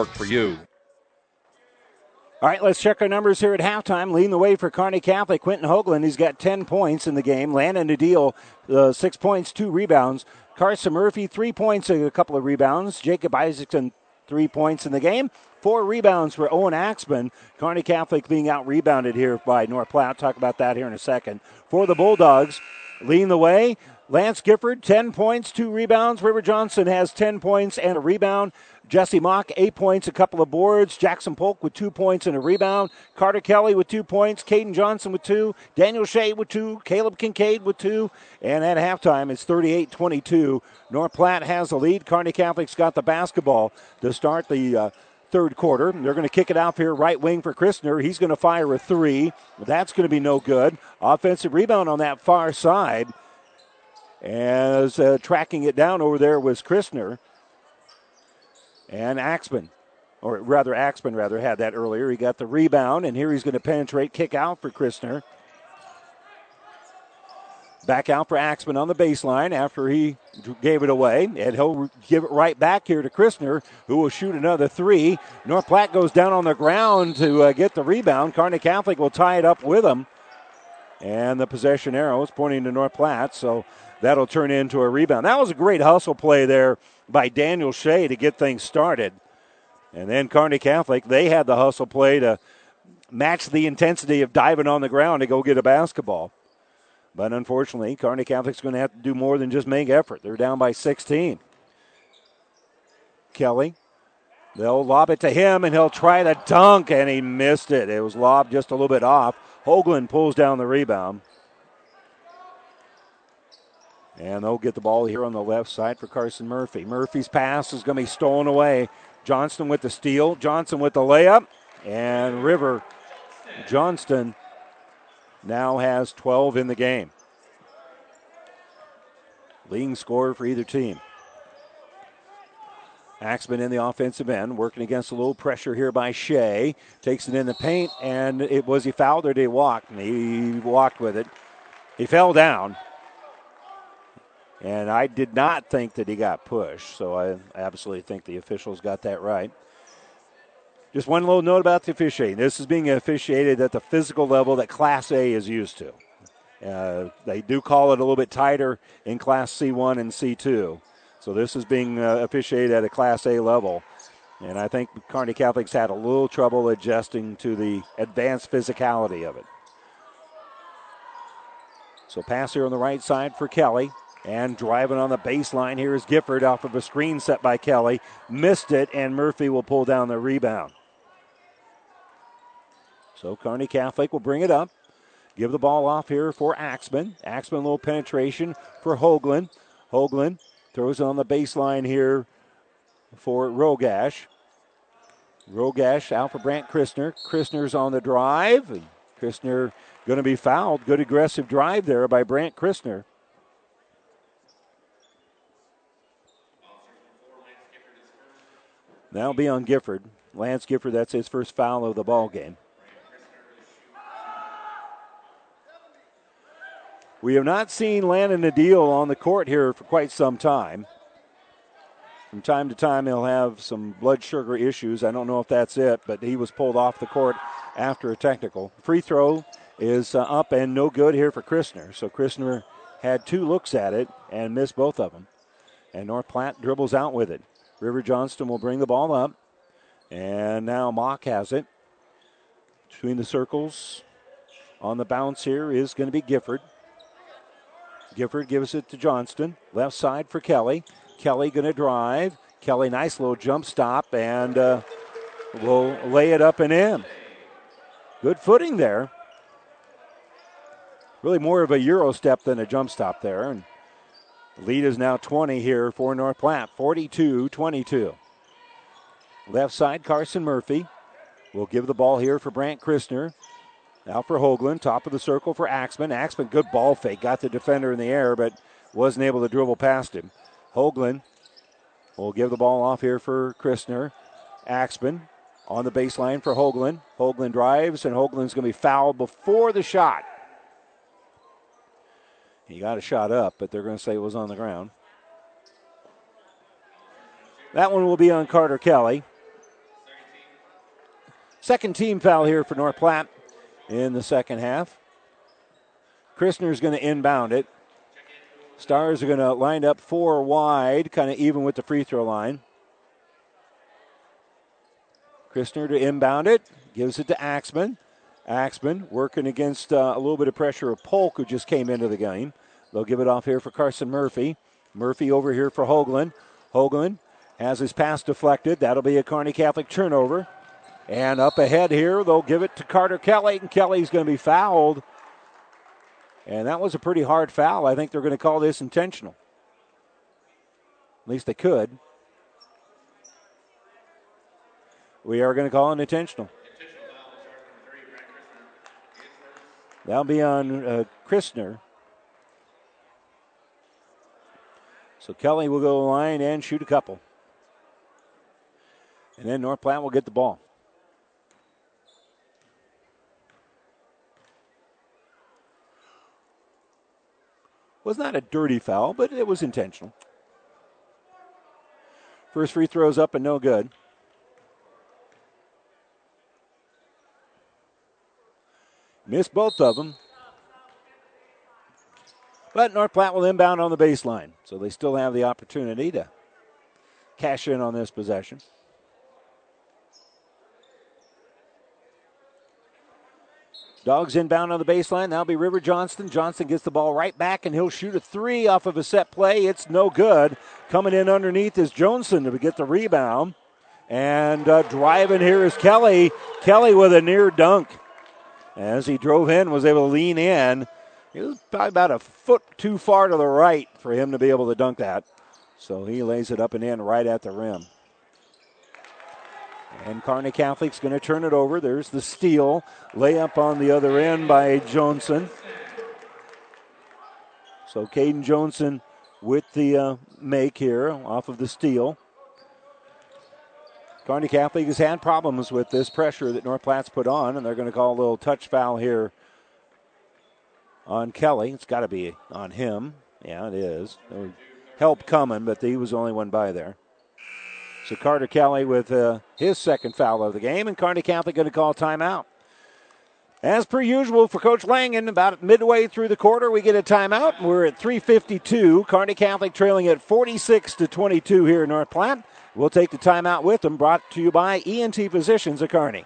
for you. All right, let's check our numbers here at halftime. Leading the way for Kearney Catholic, Quentin Hoagland. He's got 10 points in the game. Landon Adil, uh, six points, two rebounds. Carson Murphy, three points, a couple of rebounds. Jacob Isaacson, three points in the game. Four rebounds for Owen Axman. Kearney Catholic being out rebounded here by North Platte. Talk about that here in a second. For the Bulldogs, leading the way, Lance Gifford, 10 points, two rebounds. River Johnston has 10 points and a rebound. Jesse Mock, eight points, a couple of boards. Jackson Polk with two points and a rebound. Carter Kelly with two points. Caden Johnson with two. Daniel Shea with two. Caleb Kincaid with two. And at halftime, it's 38 22. North Platte has the lead. Kearney Catholic's got the basketball to start the. Uh, third quarter. They're going to kick it out here, right wing for Christner. He's going to fire a three. That's going to be no good. Offensive rebound on that far side. As uh, tracking it down over there was Christner. And Axman, or rather, Axman rather had that earlier. He got the rebound, and here he's going to penetrate, kick out for Christner. Back out for Axman on the baseline after he gave it away. And he'll give it right back here to Christner, who will shoot another three. North Platte goes down on the ground to uh, get the rebound. Kearney Catholic will tie it up with him. And the possession arrow is pointing to North Platte, so that'll turn into a rebound. That was a great hustle play there by Daniel Shea to get things started. And then Kearney Catholic, they had the hustle play to match the intensity of diving on the ground to go get a basketball. But unfortunately, Kearney Catholic's going to have to do more than just make effort. They're down by 16. Kelly, they'll lob it to him, and he'll try to dunk, and he missed it. It was lobbed just a little bit off. Hoagland pulls down the rebound. And they'll get the ball here on the left side for Carson Murphy. Murphy's pass is going to be stolen away. Johnston with the steal. Johnson with the layup. And River Johnston now has 12 in the game. Leading scorer for either team. Axman in the offensive end, working against a little pressure here by Shea. Takes it in the paint, and it was he fouled or did he walk? And He walked with it. He fell down. And I did not think that he got pushed, so I absolutely think the officials got that right. Just one little note about the officiating. This is being officiated at the physical level that Class A is used to. Uh, they do call it a little bit tighter in Class C1 and C2. So this is being uh, officiated at a Class A level. And I think Kearney Catholic's had a little trouble adjusting to the advanced physicality of it. So pass here on the right side for Kelly. And driving on the baseline here is Gifford off of a screen set by Kelly. Missed it, and Murphy will pull down the rebound. So Kearney Catholic will bring it up. Give the ball off here for Axman. Axman, little penetration for Hoagland. Hoagland throws it on the baseline here for Rogash. Rogash out for Brant Christner. Christner's on the drive. Christner going to be fouled. Good aggressive drive there by Brant Christner. That'll be on Gifford. Lance Gifford, that's his first foul of the ball game. We have not seen Landon Adil on the court here for quite some time. From time to time, he'll have some blood sugar issues. I don't know if that's it, but he was pulled off the court after a technical. Free throw is uh, up and no good here for Christner. So Christner had two looks at it and missed both of them. And North Platte dribbles out with it. River Johnston will bring the ball up. And now Mock has it. Between the circles on the bounce here is going to be Gifford. Gifford gives it to Johnston. Left side for Kelly. Kelly going to drive. Kelly, nice little jump stop and uh, will lay it up and in. Good footing there. Really more of a Euro step than a jump stop there. And the lead is now 20 here for North Platte, 42 22. Left side, Carson Murphy will give the ball here for Brant Christner. Now for Hoagland, top of the circle for Axman. Axman, good ball fake, got the defender in the air, but wasn't able to dribble past him. Hoagland will give the ball off here for Christner. Axman on the baseline for Hoagland. Hoagland drives, and Hoagland's going to be fouled before the shot. He got a shot up, but they're going to say it was on the ground. That one will be on Carter Kelly. Second team foul here for North Platte in the second half. Christner's going to inbound it. Stars are going to line up four wide, kind of even with the free throw line. Christner to inbound it, gives it to Axman. Axman working against uh, a little bit of pressure of Polk, who just came into the game. They'll give it off here for Carson Murphy. Murphy over here for Hoagland. Hoagland has his pass deflected. That'll be a Kearney Catholic turnover. And up ahead here, they'll give it to Carter Kelly, and Kelly's going to be fouled. And that was a pretty hard foul. I think they're going to call this intentional. At least they could. We are going to call it intentional. That'll be on uh, Christner. So Kelly will go line and shoot a couple. And then North Platte will get the ball. Was not a dirty foul, but it was intentional. First free throws up and no good. Missed both of them. But North Platte will inbound on the baseline. So they still have the opportunity to cash in on this possession. Dogs inbound on the baseline. That'll be River Johnston. Johnston gets the ball right back, and he'll shoot a three off of a set play. It's no good. Coming in underneath is Johnson to get the rebound. And uh, driving here is Kelly. Kelly with a near dunk. As he drove in, was able to lean in. It was probably about a foot too far to the right for him to be able to dunk that. So he lays it up and in right at the rim. And Kearney Catholic's going to turn it over. There's the steal. Layup on the other end by Johnson. So Caden Johnson with the uh, make here off of the steal. Kearney Catholic has had problems with this pressure that North Platte's put on, and they're going to call a little touch foul here on Kelly. It's got to be on him. Yeah, it is. Help coming, but he was the only one by there. So Carter Kelly with uh, his second foul of the game, and Kearney Catholic going to call timeout. As per usual for Coach Langen, about midway through the quarter, we get a timeout. We're at 3:52. Kearney Catholic trailing at 46 to 22 here in North Platte. We'll take the timeout with them. Brought to you by ENT Physicians at Kearney.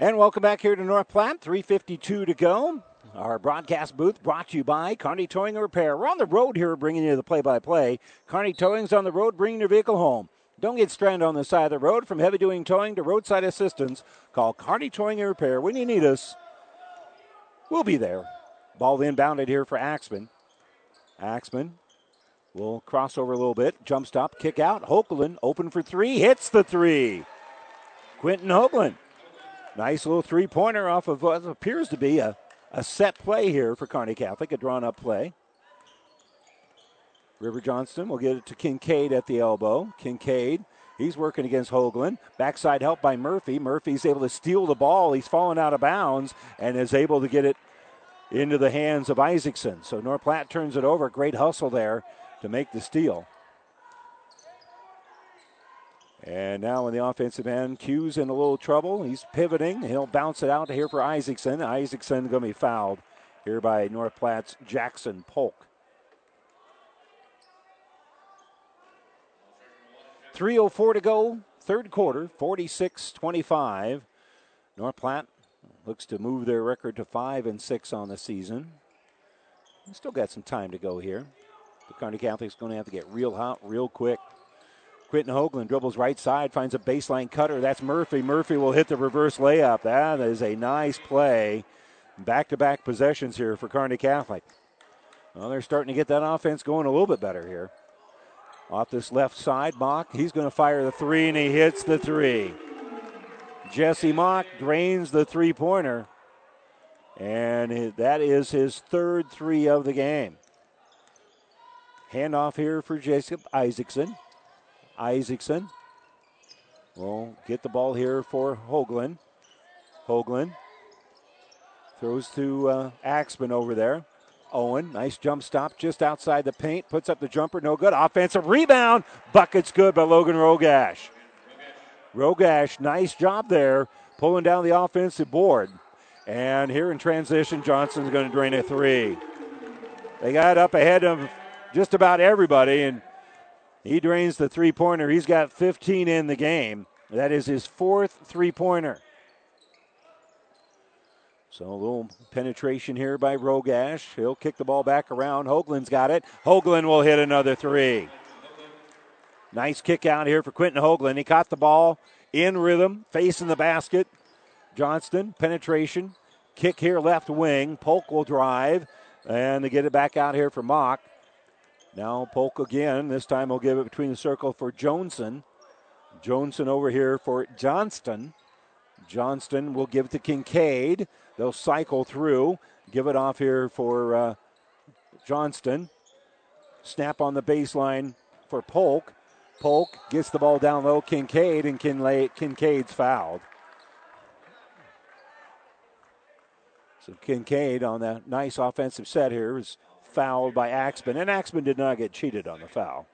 And welcome back here to North Platte. 352 to go. Our broadcast booth brought to you by Kearney Towing and Repair. We're on the road here bringing you the play-by-play. Kearney Towing's on the road bringing your vehicle home. Don't get stranded on the side of the road. From heavy duty towing to roadside assistance, call Kearney Towing and Repair. When you need us, we'll be there. Ball inbounded here for Axman. Axman will cross over a little bit. Jump stop, kick out. Hoagland open for three. Hits the three. Quentin Hoagland. Nice little three pointer off of what appears to be a, a set play here for Kearney Catholic, a drawn up play. River Johnston will get it to Kincaid at the elbow. Kincaid, he's working against Hoagland. Backside help by Murphy. Murphy's able to steal the ball. He's fallen out of bounds and is able to get it into the hands of Isaacson. So North Platte turns it over. Great hustle there to make the steal. And now in the offensive end, Q's in a little trouble. He's pivoting. He'll bounce it out here for Isaacson. Isaacson going to be fouled here by North Platte's Jackson Polk. 3.04 to go, third quarter, 46 25. North Platte looks to move their record to 5 and 6 on the season. Still got some time to go here. The Kearney Catholic's going to have to get real hot real quick. Quentin Hoagland dribbles right side, finds a baseline cutter. That's Murphy. Murphy will hit the reverse layup. That is a nice play. Back to back possessions here for Kearney Catholic. Well, they're starting to get that offense going a little bit better here. Off this left side, Mock, he's going to fire the three, and he hits the three. Jesse Mock drains the three pointer, and that is his third three of the game. Handoff here for Jacob Isaacson. Isaacson will get the ball here for Hoagland. Hoagland throws to uh, Axman over there. Owen, nice jump stop just outside the paint, puts up the jumper, no good. Offensive rebound, bucket's good by Logan Rogash. Rogash, nice job there, pulling down the offensive board. And here in transition, Johnson's going to drain a three. They got up ahead of just about everybody, and he drains the three pointer. He's got 15 in the game. That is his fourth three pointer. So a little penetration here by Rogash. He'll kick the ball back around. Hoagland's got it. Hoagland will hit another three. Nice kick out here for Quentin Hoagland. He caught the ball in rhythm, facing the basket. Johnston, penetration. Kick here, left wing. Polk will drive. And they get it back out here for Mock. Now Polk again. This time he'll give it between the circle for Johnson. Johnson over here for Johnston. Johnston will give it to Kincaid. They'll cycle through, give it off here for uh, Johnston. Snap on the baseline for Polk. Polk gets the ball down low, Kincaid, and Kincaid's fouled. So Kincaid on that nice offensive set here is fouled by Axman, and Axman did not get cheated on the foul.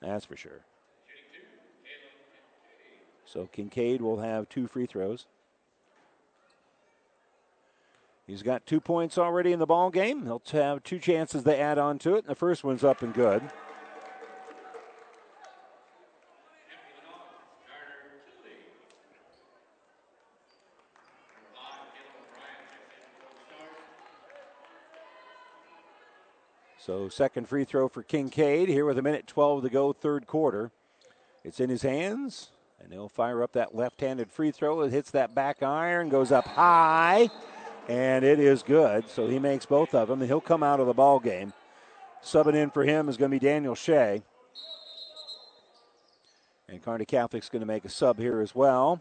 That's for sure. So Kincaid will have two free throws. He's got two points already in the ball game. He'll have two chances to add on to it, the first one's up and good. So, second free throw for Kincaid here with a minute 12 to go, third quarter. It's in his hands, and he'll fire up that left handed free throw. It hits that back iron, goes up high and it is good. So he makes both of them, and he'll come out of the ball game. Subbing in for him is going to be Daniel Shea. And Kearney Catholic's going to make a sub here as well.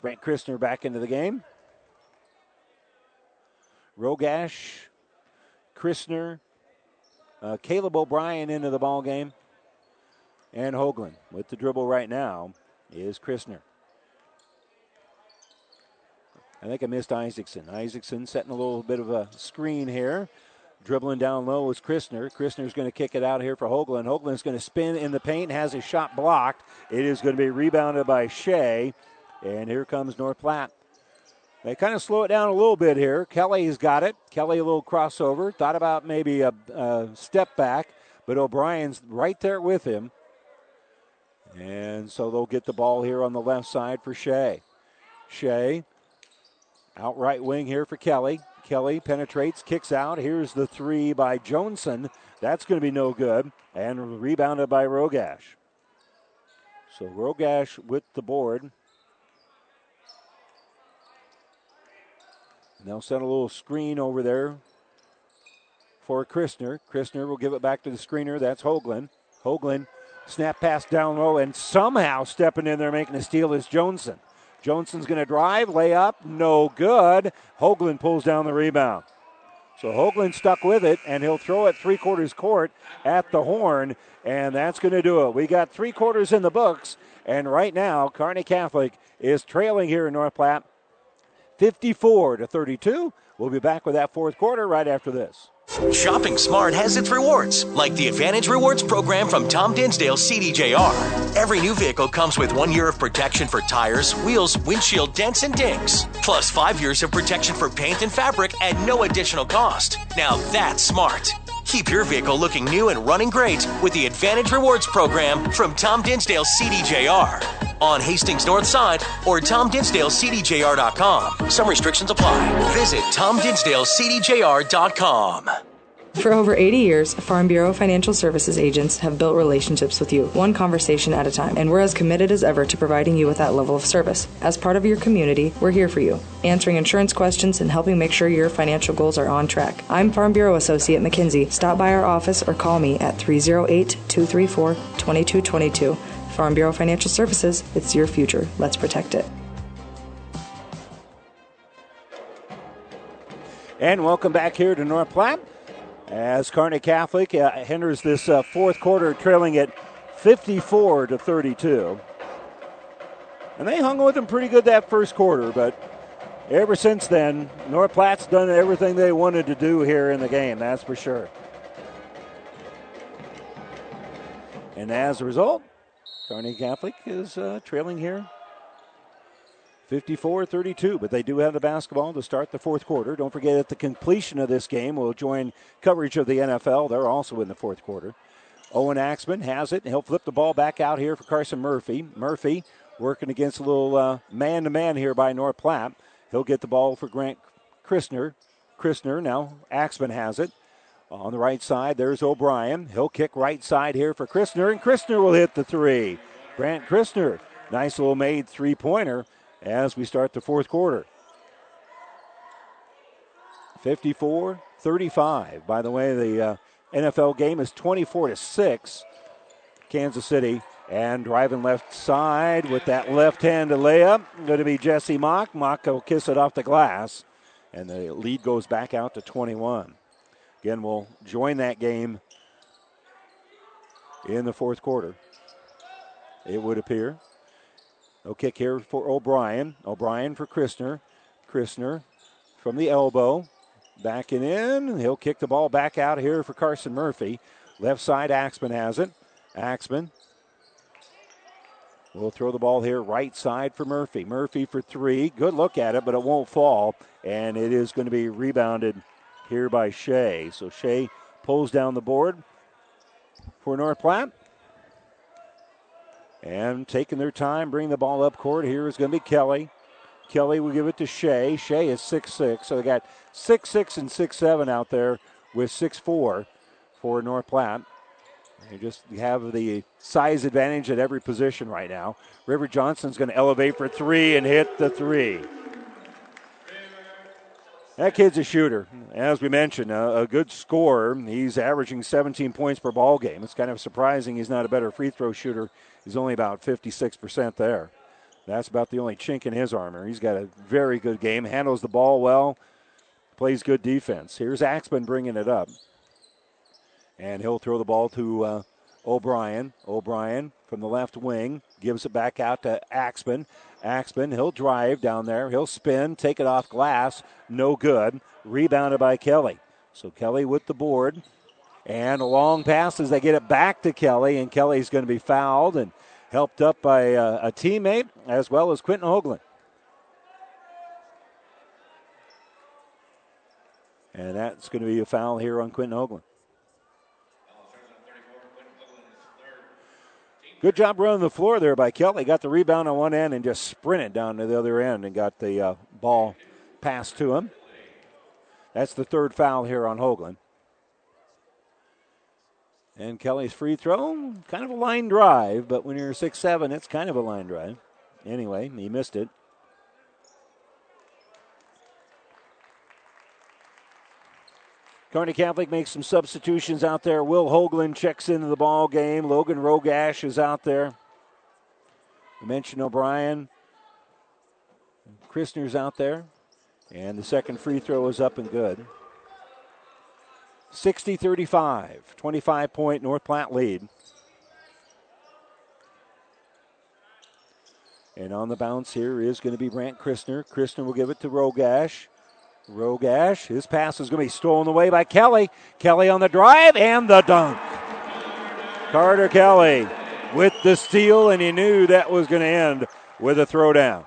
Brent Christner back into the game. Rogash, Christner, uh, Caleb O'Brien into the ball game, and Hoagland with the dribble right now is Christner. I think I missed Isaacson. Isaacson setting a little bit of a screen here. Dribbling down low is Christner. Christner's going to kick it out here for Hoagland. Hoagland's going to spin in the paint, has his shot blocked. It is going to be rebounded by Shea. And here comes North Platte. They kind of slow it down a little bit here. Kelly's got it. Kelly a little crossover. Thought about maybe a, a step back, but O'Brien's right there with him. And so they'll get the ball here on the left side for Shea. Shea out right wing here for Kelly. Kelly penetrates, kicks out. Here's the three by Johnson. That's going to be no good. And rebounded by Rogash. So Rogash with the board. And they'll set a little screen over there for Christner. Christner will give it back to the screener. That's Hoagland. Hoagland Snap pass down low, and somehow stepping in there making a steal is Joneson. Johnson's going to drive, lay up, no good. Hoagland pulls down the rebound. So Hoagland stuck with it, and he'll throw it three quarters court at the horn, and that's going to do it. We got three quarters in the books, and right now, Kearney Catholic is trailing here in North Platte 54 to 32. We'll be back with that fourth quarter right after this. Shopping smart has its rewards, like the Advantage Rewards program from Tom Dinsdale CDJR. Every new vehicle comes with one year of protection for tires, wheels, windshield dents, and dings, plus five years of protection for paint and fabric at no additional cost. Now that's smart. Keep your vehicle looking new and running great with the Advantage Rewards program from Tom Dinsdale CDJR on Hastings North Side or TomDinsdaleCDJR.com. Some restrictions apply. Visit TomDinsdaleCDJR.com. For over 80 years, Farm Bureau Financial Services agents have built relationships with you, one conversation at a time, and we're as committed as ever to providing you with that level of service. As part of your community, we're here for you, answering insurance questions and helping make sure your financial goals are on track. I'm Farm Bureau Associate McKinsey. Stop by our office or call me at 308 234 2222. Farm Bureau Financial Services, it's your future. Let's protect it. And welcome back here to North Platte as Kearney Catholic uh, enters this uh, fourth quarter trailing at 54 to 32. And they hung with them pretty good that first quarter, but ever since then, North Platte's done everything they wanted to do here in the game, that's for sure. And as a result, Kearney Catholic is uh, trailing here 54 32, but they do have the basketball to start the fourth quarter. Don't forget at the completion of this game, we'll join coverage of the NFL. They're also in the fourth quarter. Owen Axman has it, and he'll flip the ball back out here for Carson Murphy. Murphy working against a little man to man here by North Platte. He'll get the ball for Grant Christner. Christner now, Axman has it. On the right side, there's O'Brien. He'll kick right side here for Christner, and Christner will hit the three. Grant Christner, nice little made three pointer as we start the fourth quarter. 54 35. By the way, the uh, NFL game is 24 to 6. Kansas City and driving left side with that left hand layup. Going to be Jesse Mock. Mock will kiss it off the glass. And the lead goes back out to 21. Again, we'll join that game in the fourth quarter. It would appear. No kick here for O'Brien. O'Brien for Christner. Christner from the elbow. Backing in. He'll kick the ball back out here for Carson Murphy. Left side, Axman has it. Axman will throw the ball here right side for Murphy. Murphy for three. Good look at it, but it won't fall. And it is going to be rebounded here by Shea. So Shea pulls down the board for North Platte. And taking their time, bring the ball up court. Here is going to be Kelly. Kelly will give it to Shea. Shea is six six, so they got six six and six seven out there with six four for North Platte. They just have the size advantage at every position right now. River Johnston's going to elevate for three and hit the three. That kid's a shooter. As we mentioned, a, a, good scorer. He's averaging 17 points per ball game. It's kind of surprising he's not a better free throw shooter. He's only about 56% there. That's about the only chink in his armor. He's got a very good game, handles the ball well, plays good defense. Here's Axman bringing it up. And he'll throw the ball to uh, O'Brien. O'Brien from the left wing gives it back out to Axman. Axman, he'll drive down there. He'll spin, take it off glass. No good. Rebounded by Kelly. So Kelly with the board. And a long pass as they get it back to Kelly, and Kelly's going to be fouled and helped up by a, a teammate as well as Quentin Hoagland. And that's going to be a foul here on Quentin Hoagland. Good job running the floor there by Kelly. Got the rebound on one end and just sprinted down to the other end and got the uh, ball passed to him. That's the third foul here on Hoagland. And Kelly's free throw, kind of a line drive, but when you're six seven, it's kind of a line drive. Anyway, he missed it. Kearney Catholic makes some substitutions out there. Will Hoagland checks into the ball game. Logan Rogash is out there. We mentioned O'Brien. Christner's out there. And the second free throw is up and good. 60 35, 25 point North Platte lead. And on the bounce here is going to be Brant Christner. Christner will give it to Rogash. Rogash, his pass is going to be stolen away by Kelly. Kelly on the drive and the dunk. Carter Kelly with the steal, and he knew that was going to end with a throwdown.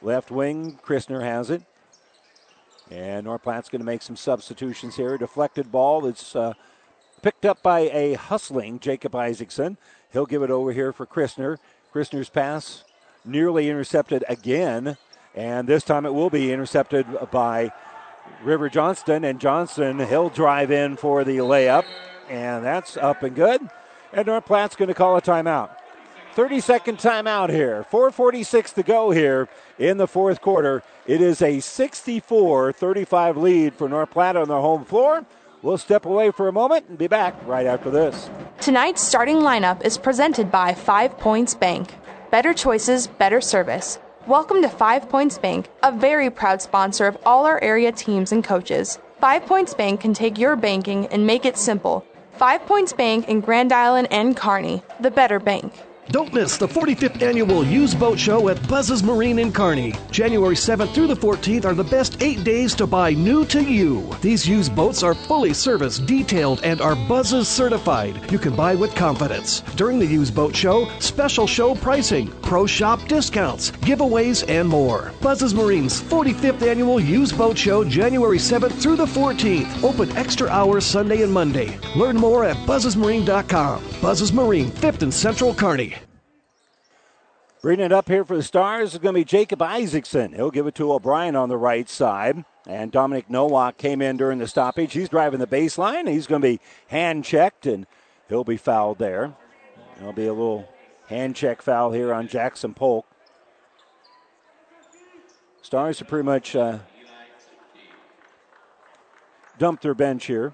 Left wing, Christner has it. And North Platte's going to make some substitutions here. A Deflected ball that's uh, picked up by a hustling Jacob Isaacson. He'll give it over here for Christner. Christner's pass nearly intercepted again, and this time it will be intercepted by River Johnston. And Johnston, he'll drive in for the layup, and that's up and good. And North Platte's going to call a timeout. 30 second timeout here. 4.46 to go here in the fourth quarter. It is a 64 35 lead for North Platte on their home floor. We'll step away for a moment and be back right after this. Tonight's starting lineup is presented by Five Points Bank. Better choices, better service. Welcome to Five Points Bank, a very proud sponsor of all our area teams and coaches. Five Points Bank can take your banking and make it simple. Five Points Bank in Grand Island and Kearney, the better bank. Don't miss the 45th annual Used Boat Show at Buzz's Marine in Kearney. January 7th through the 14th are the best eight days to buy new to you. These used boats are fully serviced, detailed, and are Buzz's certified. You can buy with confidence. During the Used Boat Show, special show pricing, pro shop discounts, giveaways, and more. Buzz's Marine's 45th annual Used Boat Show, January 7th through the 14th. Open extra hours Sunday and Monday. Learn more at buzzesmarine.com. Buzz's Marine, 5th and Central Kearney. Bringing it up here for the Stars is going to be Jacob Isaacson. He'll give it to O'Brien on the right side. And Dominic Nowak came in during the stoppage. He's driving the baseline. He's going to be hand checked, and he'll be fouled there. There'll be a little hand check foul here on Jackson Polk. Stars are pretty much uh, dumped their bench here.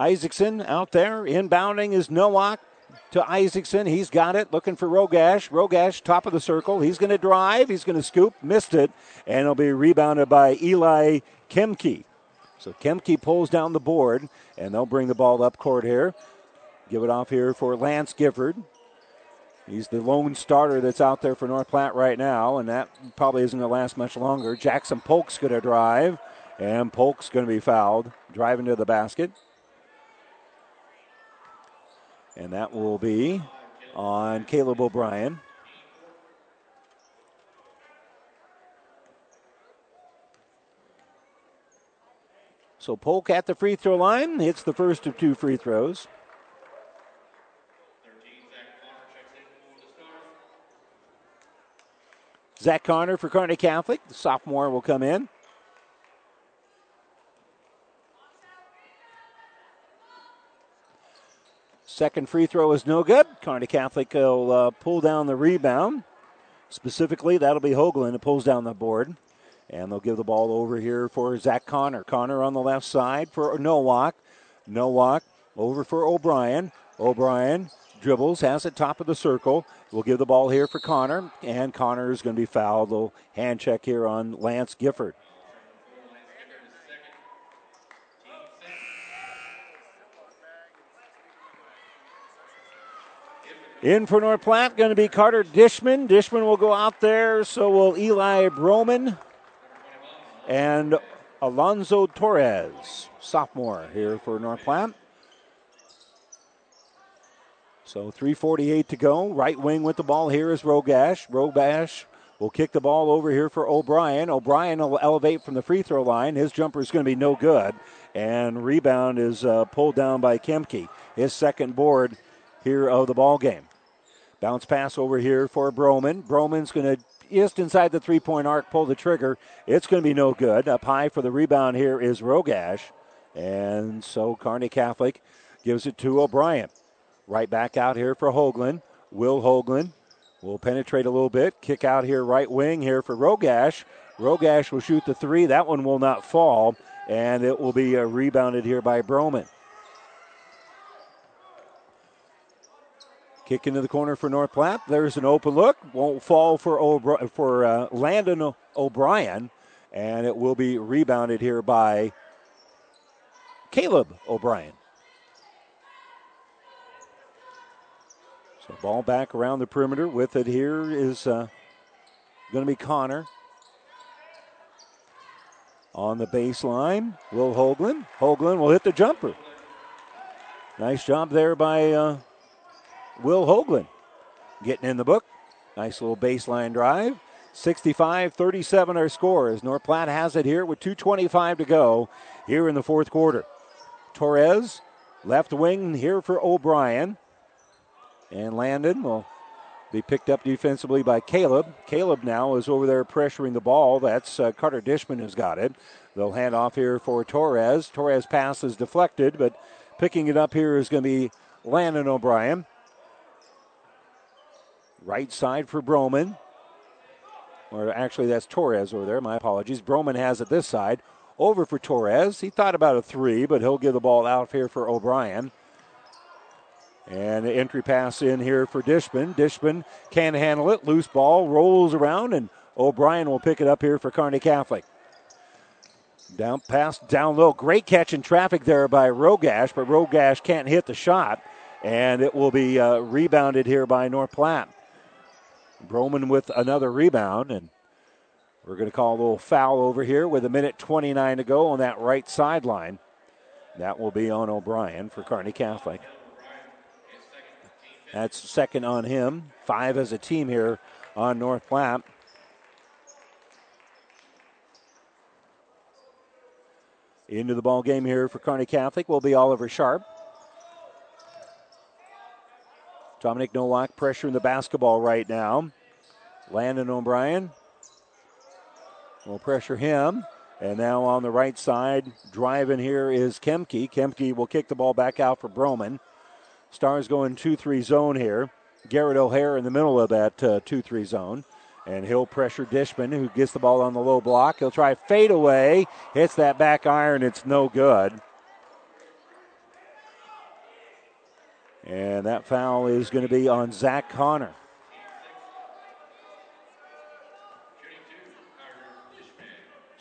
Isaacson out there. Inbounding is Nowak to Isaacson. He's got it. Looking for Rogash. Rogash, top of the circle. He's going to drive. He's going to scoop. Missed it. And it'll be rebounded by Eli Kemke. So Kemke pulls down the board, and they'll bring the ball up court here. Give it off here for Lance Gifford. He's the lone starter that's out there for North Platte right now, and that probably isn't going to last much longer. Jackson Polk's going to drive, and Polk's going to be fouled, driving to the basket. And that will be on Caleb O'Brien. So Polk at the free throw line hits the first of two free throws. Zach Connor for Kearney Catholic, the sophomore, will come in. Second free throw is no good. Kearney Catholic will uh, pull down the rebound. Specifically, that'll be Hoagland who pulls down the board. And they'll give the ball over here for Zach Connor. Connor on the left side for Nowak. Nowak over for O'Brien. O'Brien dribbles, has it top of the circle. We'll give the ball here for Connor, and Connor is going to be fouled. They'll hand check here on Lance Gifford. In for North Platte, going to be Carter Dishman. Dishman will go out there, so will Eli Broman and Alonzo Torres, sophomore here for North Platte. So 348 to go. Right wing with the ball here is Rogash. Rogash will kick the ball over here for O'Brien. O'Brien will elevate from the free throw line. His jumper is going to be no good. And rebound is uh, pulled down by Kemke. His second board here of the ball game. Bounce pass over here for Broman. Broman's going to just inside the three point arc pull the trigger. It's going to be no good. Up high for the rebound here is Rogash. And so Kearney Catholic gives it to O'Brien. Right back out here for Hoagland. Will Hoagland will penetrate a little bit. Kick out here, right wing here for Rogash. Rogash will shoot the three. That one will not fall, and it will be uh, rebounded here by Broman. Kick into the corner for North Platte. There's an open look. Won't fall for O'Bri- for uh, Landon O'Brien, and it will be rebounded here by Caleb O'Brien. So ball back around the perimeter. With it here is uh, going to be Connor. On the baseline, Will Hoagland. Hoagland will hit the jumper. Nice job there by uh, Will Hoagland. Getting in the book. Nice little baseline drive. 65 37 our score as North Platte has it here with 2.25 to go here in the fourth quarter. Torres, left wing here for O'Brien. And Landon will be picked up defensively by Caleb. Caleb now is over there pressuring the ball. That's uh, Carter Dishman who's got it. They'll hand off here for Torres. Torres pass is deflected, but picking it up here is going to be Landon O'Brien. Right side for Broman. Or actually, that's Torres over there. My apologies. Broman has it this side. Over for Torres. He thought about a three, but he'll give the ball out here for O'Brien. And the entry pass in here for Dishman. Dishman can handle it. Loose ball rolls around, and O'Brien will pick it up here for Kearney Catholic. Down pass down low. Great catch in traffic there by Rogash, but Rogash can't hit the shot, and it will be uh, rebounded here by North Platte. Broman with another rebound, and we're going to call a little foul over here with a minute 29 to go on that right sideline. That will be on O'Brien for Kearney Catholic. That's second on him. Five as a team here on North Platte. Into the ball game here for Kearney Catholic will be Oliver Sharp. Dominic Nowak pressuring the basketball right now. Landon O'Brien will pressure him. And now on the right side, driving here is Kemke. Kemke will kick the ball back out for Broman. Stars going 2 3 zone here. Garrett O'Hare in the middle of that 2 uh, 3 zone. And he'll pressure Dishman, who gets the ball on the low block. He'll try fade away. Hits that back iron. It's no good. And that foul is going to be on Zach Connor.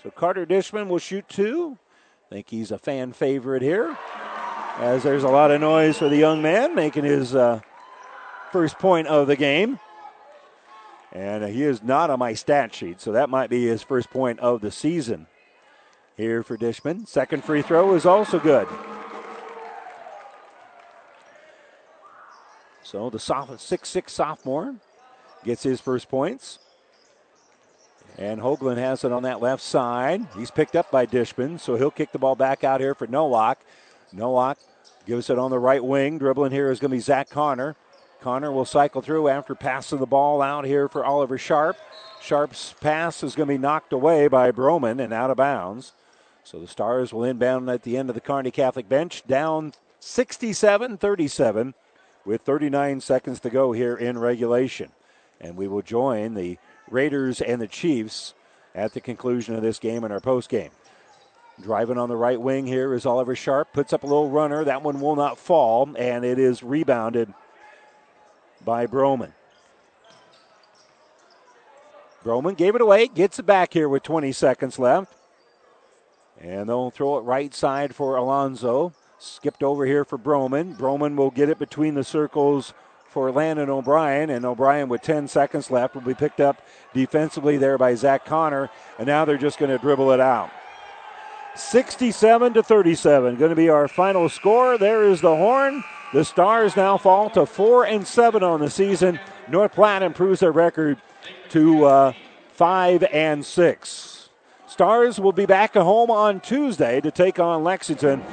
So Carter Dishman will shoot two. I think he's a fan favorite here. As there's a lot of noise for the young man making his uh, first point of the game. And he is not on my stat sheet, so that might be his first point of the season here for Dishman. Second free throw is also good. So the six-six sophomore gets his first points. And Hoagland has it on that left side. He's picked up by Dishman, so he'll kick the ball back out here for Nowak. Nowak gives it on the right wing. Dribbling here is going to be Zach Connor. Connor will cycle through after passing the ball out here for Oliver Sharp. Sharp's pass is going to be knocked away by Broman and out of bounds. So the Stars will inbound at the end of the Kearney Catholic bench, down 67 37 with 39 seconds to go here in regulation. And we will join the Raiders and the Chiefs at the conclusion of this game in our post game. Driving on the right wing here is Oliver Sharp. Puts up a little runner. That one will not fall, and it is rebounded by Broman. Broman gave it away, gets it back here with 20 seconds left. And they'll throw it right side for Alonzo. Skipped over here for Broman. Broman will get it between the circles for Landon O'Brien, and O'Brien with 10 seconds left will be picked up defensively there by Zach Connor, and now they're just going to dribble it out. 67 to 37, going to be our final score. There is the horn. The Stars now fall to four and seven on the season. North Platte improves their record to uh, five and six. Stars will be back at home on Tuesday to take on Lexington.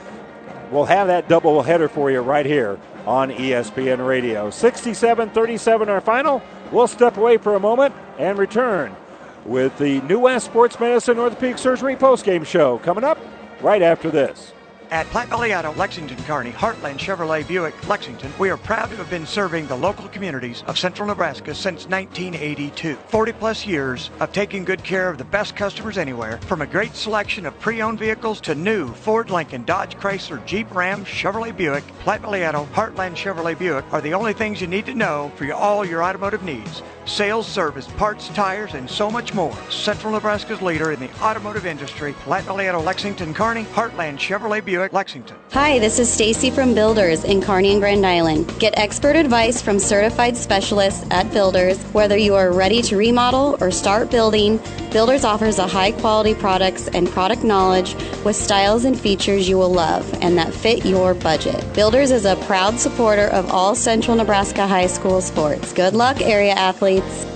We'll have that double header for you right here on ESPN Radio. 67 37 our final. We'll step away for a moment and return with the New West Sports Medicine and Orthopedic Surgery postgame show coming up right after this. At Platte Valley Auto, Lexington, Kearney, Heartland Chevrolet Buick, Lexington, we are proud to have been serving the local communities of central Nebraska since 1982. 40 plus years of taking good care of the best customers anywhere, from a great selection of pre owned vehicles to new Ford, Lincoln, Dodge, Chrysler, Jeep, Ram, Chevrolet Buick, Platte Valley Auto, Heartland Chevrolet Buick are the only things you need to know for all your automotive needs. Sales, service, parts, tires, and so much more. Central Nebraska's leader in the automotive industry, Valley Auto, Lexington, Kearney, Heartland Chevrolet Buick, Lexington. Hi, this is Stacy from Builders in Kearney and Grand Island. Get expert advice from certified specialists at Builders. Whether you are ready to remodel or start building, Builders offers a high quality products and product knowledge with styles and features you will love and that fit your budget. Builders is a proud supporter of all Central Nebraska high school sports. Good luck, area athletes. States.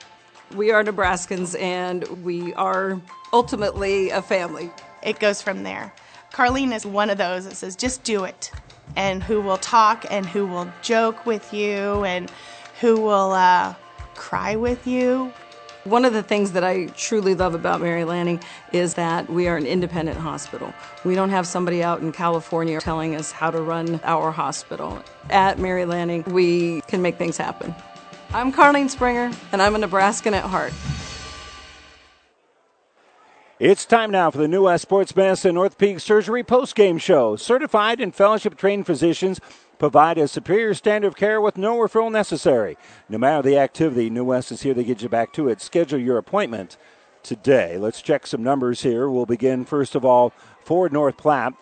We are Nebraskans and we are ultimately a family. It goes from there. Carlene is one of those that says, just do it. And who will talk and who will joke with you and who will uh, cry with you. One of the things that I truly love about Mary Lanning is that we are an independent hospital. We don't have somebody out in California telling us how to run our hospital. At Mary Lanning, we can make things happen. I'm Carlene Springer, and I'm a Nebraskan at heart. It's time now for the New West Sports Medicine and Orthopedic Surgery post-game show. Certified and fellowship trained physicians provide a superior standard of care with no referral necessary. No matter the activity, New West is here to get you back to it. Schedule your appointment today. Let's check some numbers here. We'll begin, first of all, Ford North Platte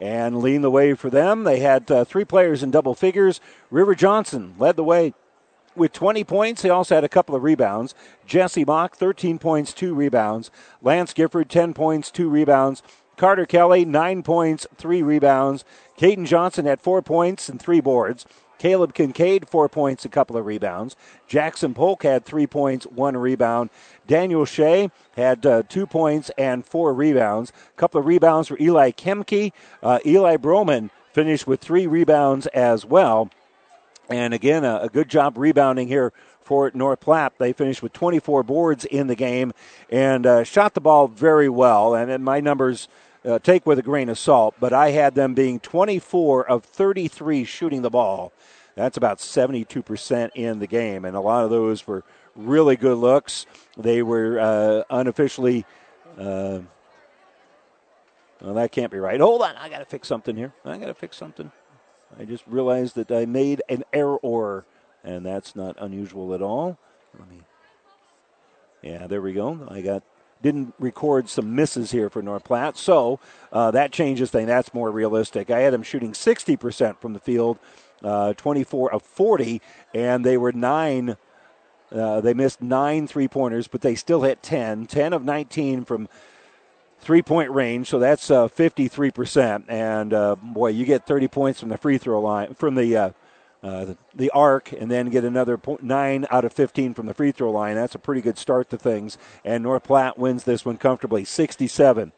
and lead the way for them. They had uh, three players in double figures. River Johnston led the way with 20 points. He also had a couple of rebounds. Jesse Mock, 13 points, two rebounds. Lance Gifford, 10 points, two rebounds. Carter Kelly, 9 points, three rebounds. Caden Johnson had 4 points and three boards. Caleb Kincaid, four points, a couple of rebounds. Jackson Polk had three points, one rebound. Daniel Shea had uh, two points and four rebounds. A couple of rebounds for Eli Kemke. Uh, Eli Broman finished with three rebounds as well. And again, a, a, good job rebounding here for North Platte. They finished with 24 boards in the game and uh, shot the ball very well. And, my numbers uh, take with a grain of salt, but I had them being 24 of 33 shooting the ball. That's about 72% in the game. And a lot of those were really good looks. They were uh, unofficially. Uh, well, that can't be right. Hold on. I got to fix something here. I got to fix something. I just realized that I made an error, and that's not unusual at all. Let me. Yeah, there we go. I got didn't record some misses here for North Platte, so uh, that changes things. That's more realistic. I had them shooting 60% from the field, uh, 24 of 40, and they were nine. Uh, they missed nine three pointers, but they still hit 10. 10 of 19 from three point range, so that's uh, 53%. And uh, boy, you get 30 points from the free throw line, from the uh, uh, the arc, and then get another point, nine out of 15 from the free throw line. That's a pretty good start to things. And North Platte wins this one comfortably, 67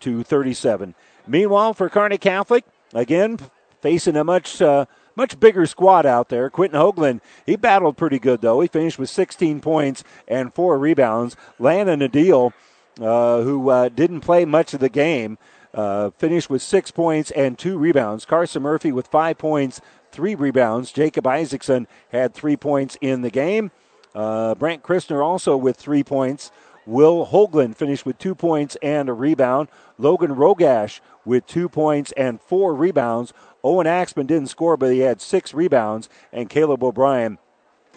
to 37. Meanwhile, for Kearney Catholic, again facing a much uh, much bigger squad out there. Quentin Hoagland, he battled pretty good though. He finished with 16 points and four rebounds. Landon Adil who uh, didn't play much of the game, uh, finished with six points and two rebounds. Carson Murphy with five points, three rebounds. Jacob Isaacson had three points in the game. Uh, Brent Christner also with three points, Will Hoagland finished with two points and a rebound. Logan Rogash with two points and four rebounds. Owen Axman didn't score, but he had six rebounds. And Caleb O'Brien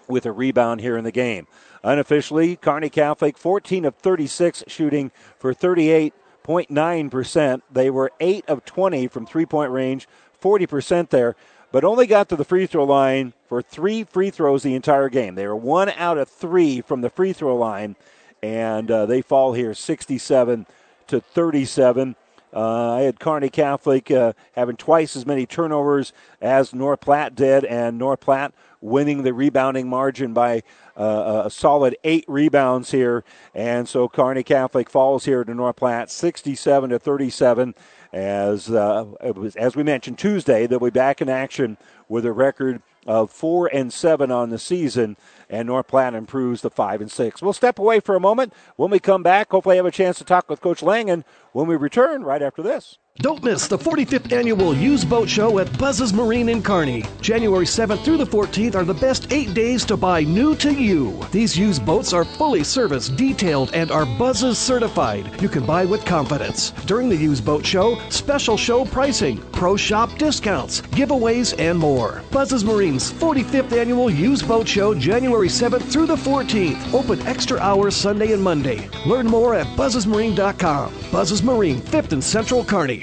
with a rebound here in the game. Unofficially, Kearney Catholic 14 of 36 shooting for 38.9%. They were 8 of 20 from three point range, 40% there, but only got to the free throw line for three free throws the entire game. They were one out of three from the free throw line, and uh, they fall here 67 to 37. Uh, I had Kearney Catholic uh, having twice as many turnovers as North Platte did, and North Platte winning the rebounding margin by a solid eight rebounds here. And so Kearney Catholic falls here to North Platte 67 to 37. As, uh, was, as we mentioned, Tuesday, they'll be back in action with a record of four and seven on the season, and North Platte improves to five and six. We'll step away for a moment. When we come back, hopefully, have a chance to talk with Coach Langen when we return right after this. Don't miss the 45th annual Used Boat Show at Buzz's Marine in Kearney. January 7th through the 14th are the best eight days to buy new to you. These used boats are fully serviced, detailed, and are Buzz's certified. You can buy with confidence. During the Used Boat Show, special show pricing, pro shop discounts, giveaways, and more. Buzz's Marine's 45th annual Used Boat Show, January 7th through the 14th. Open extra hours Sunday and Monday. Learn more at buzzesmarine.com. Buzz's Marine, 5th and Central Kearney.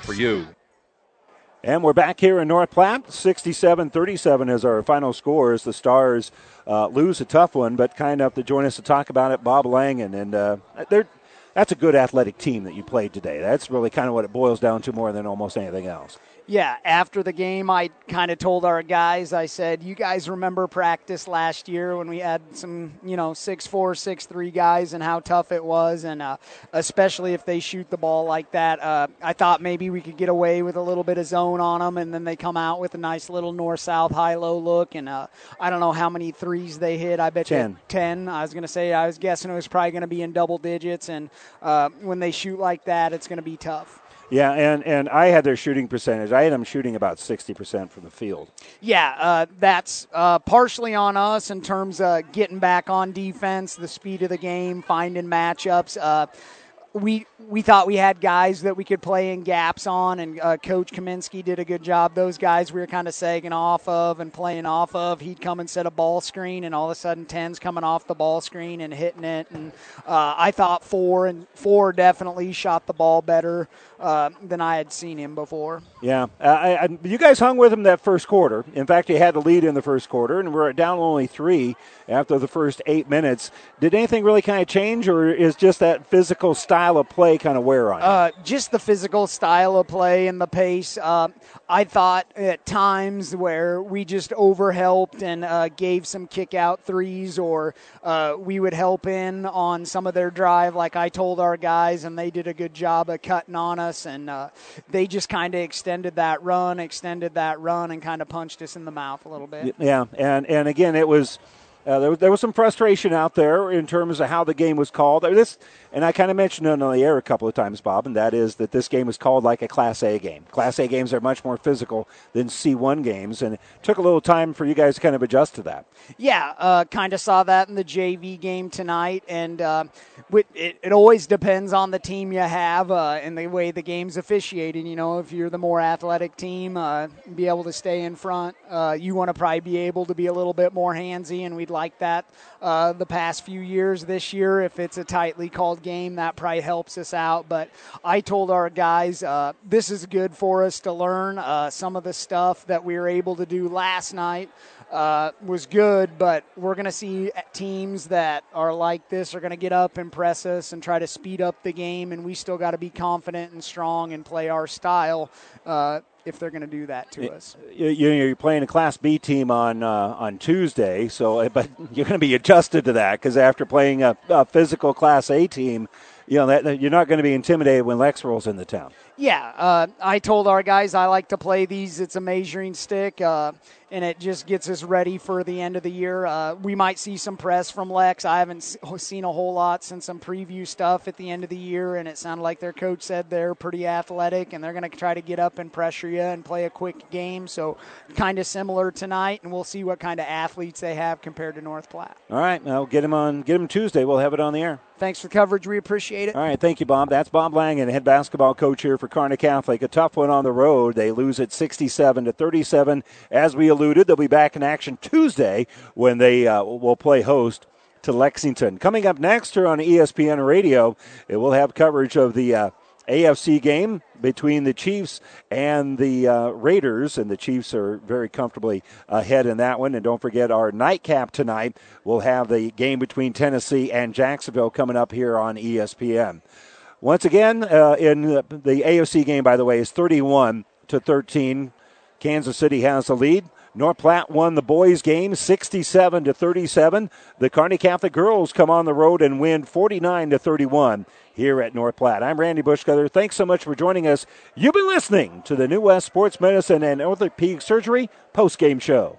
for you. And we're back here in North Platte. 67 37 is our final score as the Stars uh, lose a tough one, but kind enough to join us to talk about it, Bob Langen. And uh, that's a good athletic team that you played today. That's really kind of what it boils down to more than almost anything else. Yeah, after the game, I kind of told our guys, I said, you guys remember practice last year when we had some, you know, six four, six three guys and how tough it was, and uh, especially if they shoot the ball like that. Uh, I thought maybe we could get away with a little bit of zone on them, and then they come out with a nice little north south high low look, and uh, I don't know how many threes they hit. I bet ten. You ten. I was going to say I was guessing it was probably going to be in double digits, and uh, when they shoot like that, it's going to be tough. Yeah, and, and I had their shooting percentage. I had them shooting about 60% from the field. Yeah, uh, that's uh, partially on us in terms of getting back on defense, the speed of the game, finding matchups. Uh, we we thought we had guys that we could play in gaps on, and uh, Coach Kaminsky did a good job. Those guys we were kind of sagging off of and playing off of. He'd come and set a ball screen, and all of a sudden, tens coming off the ball screen and hitting it. And uh, I thought four and four definitely shot the ball better uh, than I had seen him before. Yeah, uh, I, I, you guys hung with him that first quarter. In fact, you had the lead in the first quarter, and we're down only three after the first eight minutes. Did anything really kind of change, or is just that physical style of play kind of wear on you? Uh, just the physical style of play and the pace. Uh, I thought at times where we just overhelped and uh, gave some kick out threes, or uh, we would help in on some of their drive, like I told our guys, and they did a good job of cutting on us, and uh, they just kind of extended that run, extended that run, and kind of punched us in the mouth a little bit. Yeah, and and again, it was. Uh, there, was, there was some frustration out there in terms of how the game was called. This, and I kind of mentioned it on the air a couple of times, Bob, and that is that this game was called like a Class A game. Class A games are much more physical than C1 games, and it took a little time for you guys to kind of adjust to that. Yeah, uh, kind of saw that in the JV game tonight, and uh, it, it, always depends on the team you have uh, and the way the game's officiated. You know, if you're the more athletic team, uh, be able to stay in front, uh, you want to probably be able to be a little bit more handsy, and we played like that uh, the past few years. This year, if it's a tightly called game, that probably helps us out. But I told our guys uh, this is good for us to learn uh, some of the stuff that we were able to do last night uh, was good, but we're going to see teams that are like this are going to get up and press us and try to speed up the game, and we still got to be confident and strong and play our style. Uh, if they're going to do that to us, you, are playing a Class B team on uh, on Tuesday, so but *laughs* you're going to be adjusted to that because after playing a, a, physical Class A team, you know that, you're not going to be intimidated when Lex rolls into town. Yeah, uh, I told our guys I like to play these. It's a measuring stick, uh, and it just gets us ready for the end of the year. Uh, we might see some press from Lex. I haven't seen a whole lot since some preview stuff at the end of the year, and it sounded like their coach said they're pretty athletic and they're going to try to get up and pressure you and play a quick game. So, kind of similar tonight, and we'll see what kind of athletes they have compared to North Platte. All right, now get them on. Get them Tuesday. We'll have it on the air. Thanks for the coverage. We appreciate it. All right, thank you, Bob. That's Bob Langen, head basketball coach here for Kearney Catholic. A tough one on the road. They lose at 67 to 37. As we alluded, they'll be back in action Tuesday when they uh, will play host to Lexington. Coming up next here on ESPN Radio, it will have coverage of the uh, AFC game between the Chiefs and the uh, Raiders, and the Chiefs are very comfortably ahead in that one. And don't forget our nightcap tonight. We'll have the game between Tennessee and Jacksonville coming up here on ESPN. Once again, uh, in the, AFC game, by the way, is 31 to 13. Kansas City has the lead. North Platte won the boys game 67 to 37. The Kearney Catholic girls come on the road and win 49 to 31 here at North Platte. I'm Randy Bushcutter. Thanks so much for joining us. You've been listening to the New West Sports Medicine and Orthopedic Surgery post-game show.